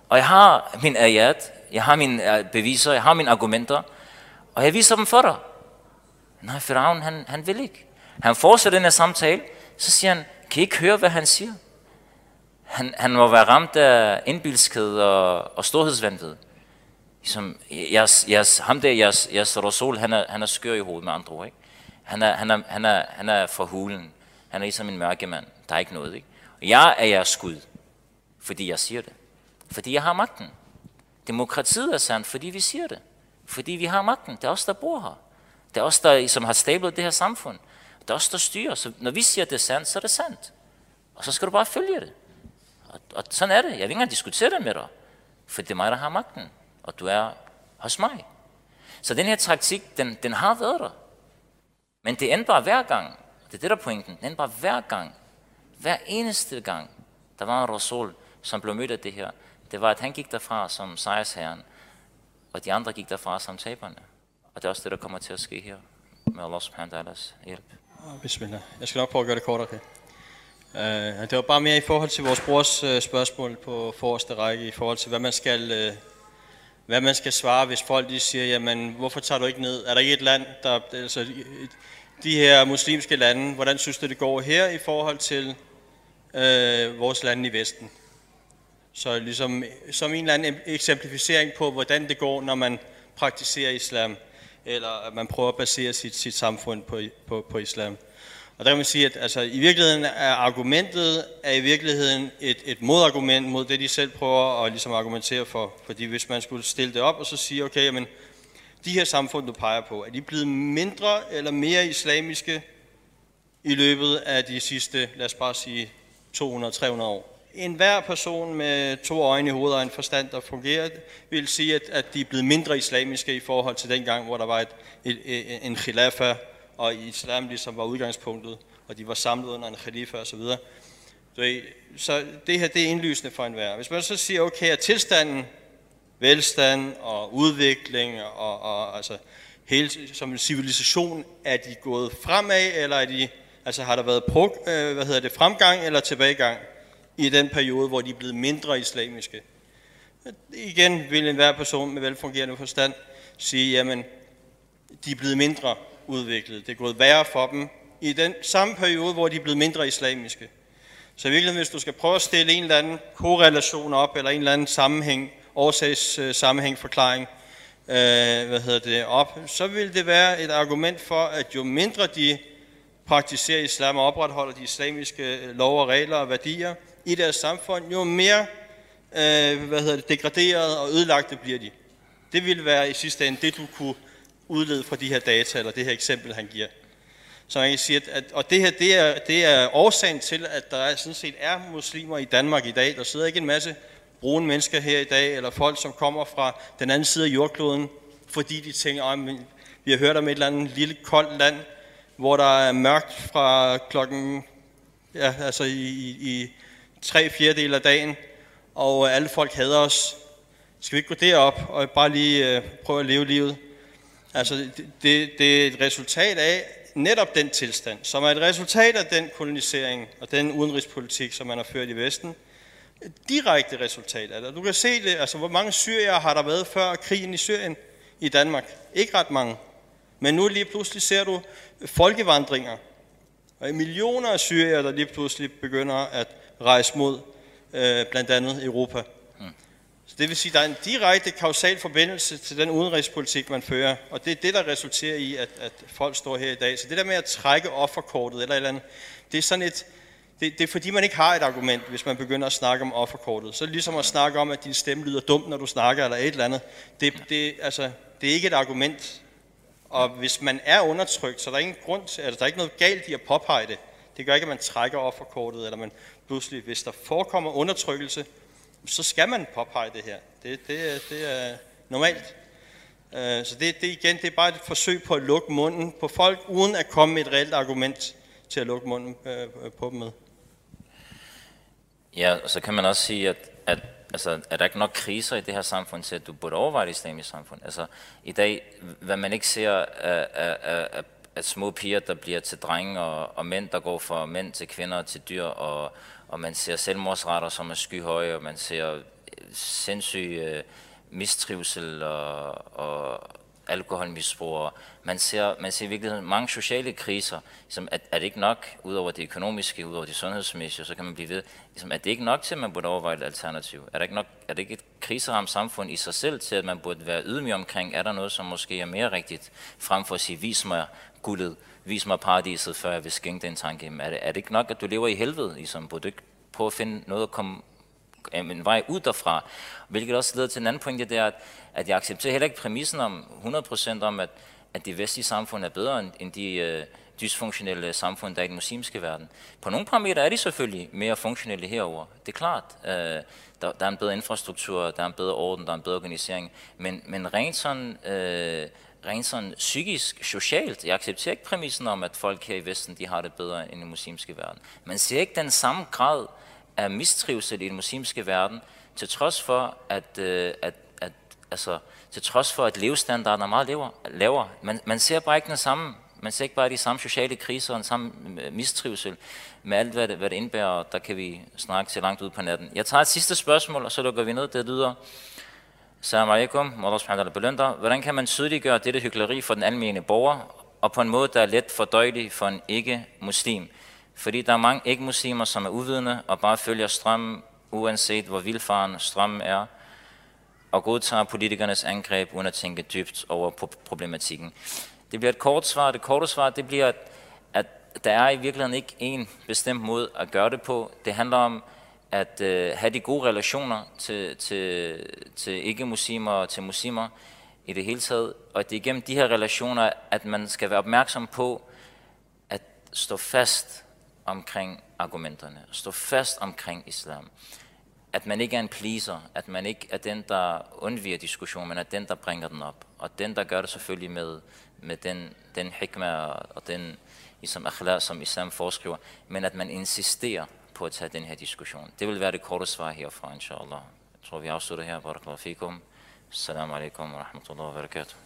Og jeg har min ayat, jeg har mine øh, beviser, jeg har mine argumenter, og jeg viser dem for dig. Nej, Firaun, han, han vil ikke. Han fortsætter den her samtale, så siger han, kan I ikke høre, hvad han siger? Han, han må være ramt af indbilskhed og, og storhedsvanvid. Ligesom, jeres, jeres, ham der, jeres, jeres rasul, han er, han er skør i hovedet med andre ord. Ikke? Han, er, han, er, han, er, han er fra hulen. Han er ligesom en mørkemand. Der er ikke noget. Ikke? Jeg er jeres Gud, fordi jeg siger det. Fordi jeg har magten. Demokratiet er sandt, fordi vi siger det. Fordi vi har magten. Det er os, der bor her. Det er os, der som har stablet det her samfund. Det er os, der styrer. Så når vi siger, at det er sandt, så er det sandt. Og så skal du bare følge det. Og, og sådan er det. Jeg vil ikke engang diskutere det med dig. For det er mig, der har magten. Og du er hos mig. Så den her taktik, den, den har været der. Men det endte bare hver gang. Det er det, der er pointen. Den endte bare hver gang. Hver eneste gang, der var en rasul, som blev mødt af det her. Det var, at han gik derfra som sejrsherren. Og de andre gik derfra som taberne. Og det er også det, der kommer til at ske her. Med Allah subhanahu wa ta'alas hjælp. Ah, bismillah. Jeg skal nok prøve at gøre det kortere. Okay. Uh, øh, det var bare mere i forhold til vores brors uh, spørgsmål på forreste række, i forhold til, hvad man skal, uh, hvad man skal svare, hvis folk de siger, jamen, hvorfor tager du ikke ned? Er der ikke et land, der, altså, de her muslimske lande, hvordan synes du, det går her i forhold til uh, vores lande i Vesten? Så ligesom, som en eller anden eksemplificering på, hvordan det går, når man praktiserer islam, eller at man prøver at basere sit, sit samfund på, på, på islam. Og der kan man sige, at altså, i virkeligheden er argumentet er i virkeligheden et, et modargument mod det, de selv prøver at ligesom argumentere for. Fordi hvis man skulle stille det op og så sige, okay, jamen, de her samfund, du peger på, er de blevet mindre eller mere islamiske i løbet af de sidste, lad os bare sige, 200-300 år? En hver person med to øjne i hovedet og en forstand, der fungerer, vil sige, at, at de er blevet mindre islamiske i forhold til den gang, hvor der var et, et, et, en khilafa, og islam ligesom var udgangspunktet, og de var samlet under en khalifa osv. Så, så det her, det er indlysende for enhver. Hvis man så siger, okay, at tilstanden, velstand og udvikling, og, og altså hele, som en civilisation, er de gået fremad, eller er de, altså har der været prog, øh, hvad hedder det, fremgang eller tilbagegang i den periode, hvor de er blevet mindre islamiske? Igen vil enhver person med velfungerende forstand sige, jamen, de er blevet mindre udviklet. Det er gået værre for dem i den samme periode, hvor de er blevet mindre islamiske. Så i virkeligheden, hvis du skal prøve at stille en eller anden korrelation op, eller en eller anden sammenhæng, årsags øh, sammenhæng, forklaring, øh, hvad hedder det, op, så vil det være et argument for, at jo mindre de praktiserer islam og opretholder de islamiske øh, lov og regler og værdier i deres samfund, jo mere øh, hvad hedder det, degraderet og ødelagte bliver de. Det ville være i sidste ende det, du kunne udlede fra de her data, eller det her eksempel, han giver. Så man kan sige, at, at og det her, det er, det er årsagen til, at der er, sådan set er muslimer i Danmark i dag. Der sidder ikke en masse brune mennesker her i dag, eller folk, som kommer fra den anden side af jordkloden, fordi de tænker, at vi har hørt om et eller andet lille koldt land, hvor der er mørkt fra klokken, ja, altså i, i, i tre fjerdedel af dagen, og øh, alle folk hader os. Skal vi ikke gå derop og bare lige øh, prøve at leve livet? Altså, det, det, det er et resultat af netop den tilstand, som er et resultat af den kolonisering og den udenrigspolitik, som man har ført i Vesten. Et direkte resultat af det. Du kan se det, altså hvor mange syrier har der været før krigen i Syrien i Danmark? Ikke ret mange. Men nu lige pludselig ser du folkevandringer. Og millioner af syrier, der lige pludselig begynder at rejse mod øh, blandt andet Europa. Så det vil sige, at der er en direkte kausal forbindelse til den udenrigspolitik, man fører, og det er det, der resulterer i, at, at folk står her i dag. Så det der med at trække offerkortet eller et eller andet, det er sådan et, det, det er fordi, man ikke har et argument, hvis man begynder at snakke om offerkortet. Så er det ligesom at snakke om, at din stemme lyder dumt, når du snakker, eller et eller andet. Det, det, altså, det er ikke et argument. Og hvis man er undertrykt, så er der ingen grund til, altså, der er ikke noget galt i at påpege det. Det gør ikke, at man trækker offerkortet, eller man pludselig, hvis der forekommer undertrykkelse, så skal man påpege det her. Det, det, det er normalt. Øh, så det, det igen, det er bare et forsøg på at lukke munden på folk, uden at komme med et reelt argument til at lukke munden øh, på dem med. Ja, og så kan man også sige, at, at altså, er der ikke nok kriser i det her samfund til, at du burde overveje det islamiske samfund? Altså, i dag, hvad man ikke ser af, af, af, af små piger, der bliver til drenge, og, og mænd, der går fra mænd til kvinder til dyr, og, og man ser selvmordsretter, som er skyhøje, og man ser sindssyg øh, mistrivsel og, og alkoholmisbrug. Man ser, man ser i virkeligheden mange sociale kriser. Ligesom, er, er det ikke nok, udover det økonomiske, udover det sundhedsmæssige, så kan man blive ved. Ligesom, er det ikke nok til, at man burde overveje et alternativ? Er, der ikke nok, er det ikke et kriseramt samfund i sig selv til, at man burde være ydmyg omkring? Er der noget, som måske er mere rigtigt, frem for at sige, vis mig guldet, vis mig paradiset, før jeg vil skænke den tanke. Er det, er det ikke nok, at du lever i helvede? Ligesom, burde du ikke prøve at finde noget at komme Øh, en vej ud derfra. Hvilket også leder til en anden pointe, det er, at, at jeg accepterer heller ikke præmissen om 100% om, at, at det vestlige samfund er bedre end, end de øh, dysfunktionelle samfund, der er i den muslimske verden. På nogle parametre er de selvfølgelig mere funktionelle herover. Det er klart. Øh, der, der er en bedre infrastruktur, der er en bedre orden, der er en bedre organisering. Men, men rent sådan... Øh, rent sådan psykisk, socialt. Jeg accepterer ikke præmissen om, at folk her i Vesten, de har det bedre end i den muslimske verden. Man ser ikke den samme grad af mistrivsel i den muslimske verden, til trods for, at, øh, at, at altså, til trods for, at levestandarden er meget lavere. lavere. Man, man ser bare ikke den samme, man ser ikke bare de samme sociale kriser og den samme øh, mistrivsel med alt, hvad det, hvad det indebærer, der kan vi snakke til langt ud på natten. Jeg tager et sidste spørgsmål, og så lukker vi ned. Det lyder, Salam alaikum, Allah subhanahu Hvordan kan man tydeliggøre dette hyggeleri for den almindelige borger, og på en måde, der er let fordøjelig for en ikke-muslim? Fordi der er mange ikke-muslimer, som er uvidende og bare følger strømmen, uanset hvor vildfaren strømmen er, og godtager politikernes angreb uden at tænke dybt over problematikken. Det bliver et kort svar. Det korte svar det bliver, at, at der er i virkeligheden ikke en bestemt måde at gøre det på. Det handler om at øh, have de gode relationer til, til, til ikke-muslimer og til muslimer i det hele taget. Og det er igennem de her relationer, at man skal være opmærksom på at stå fast omkring argumenterne, stå fast omkring islam. At man ikke er en pleaser, at man ikke er den, der undviger diskussionen, men er den, der bringer den op. Og den, der gør det selvfølgelig med, med den, den hikma og den ligesom akhlaq, som islam foreskriver, men at man insisterer på at tage den her diskussion. Det vil være det korte svar herfra, inshallah. Jeg tror, vi afslutter her. Barakallahu fikum. Assalamu alaikum wa rahmatullahi wa barakatuh.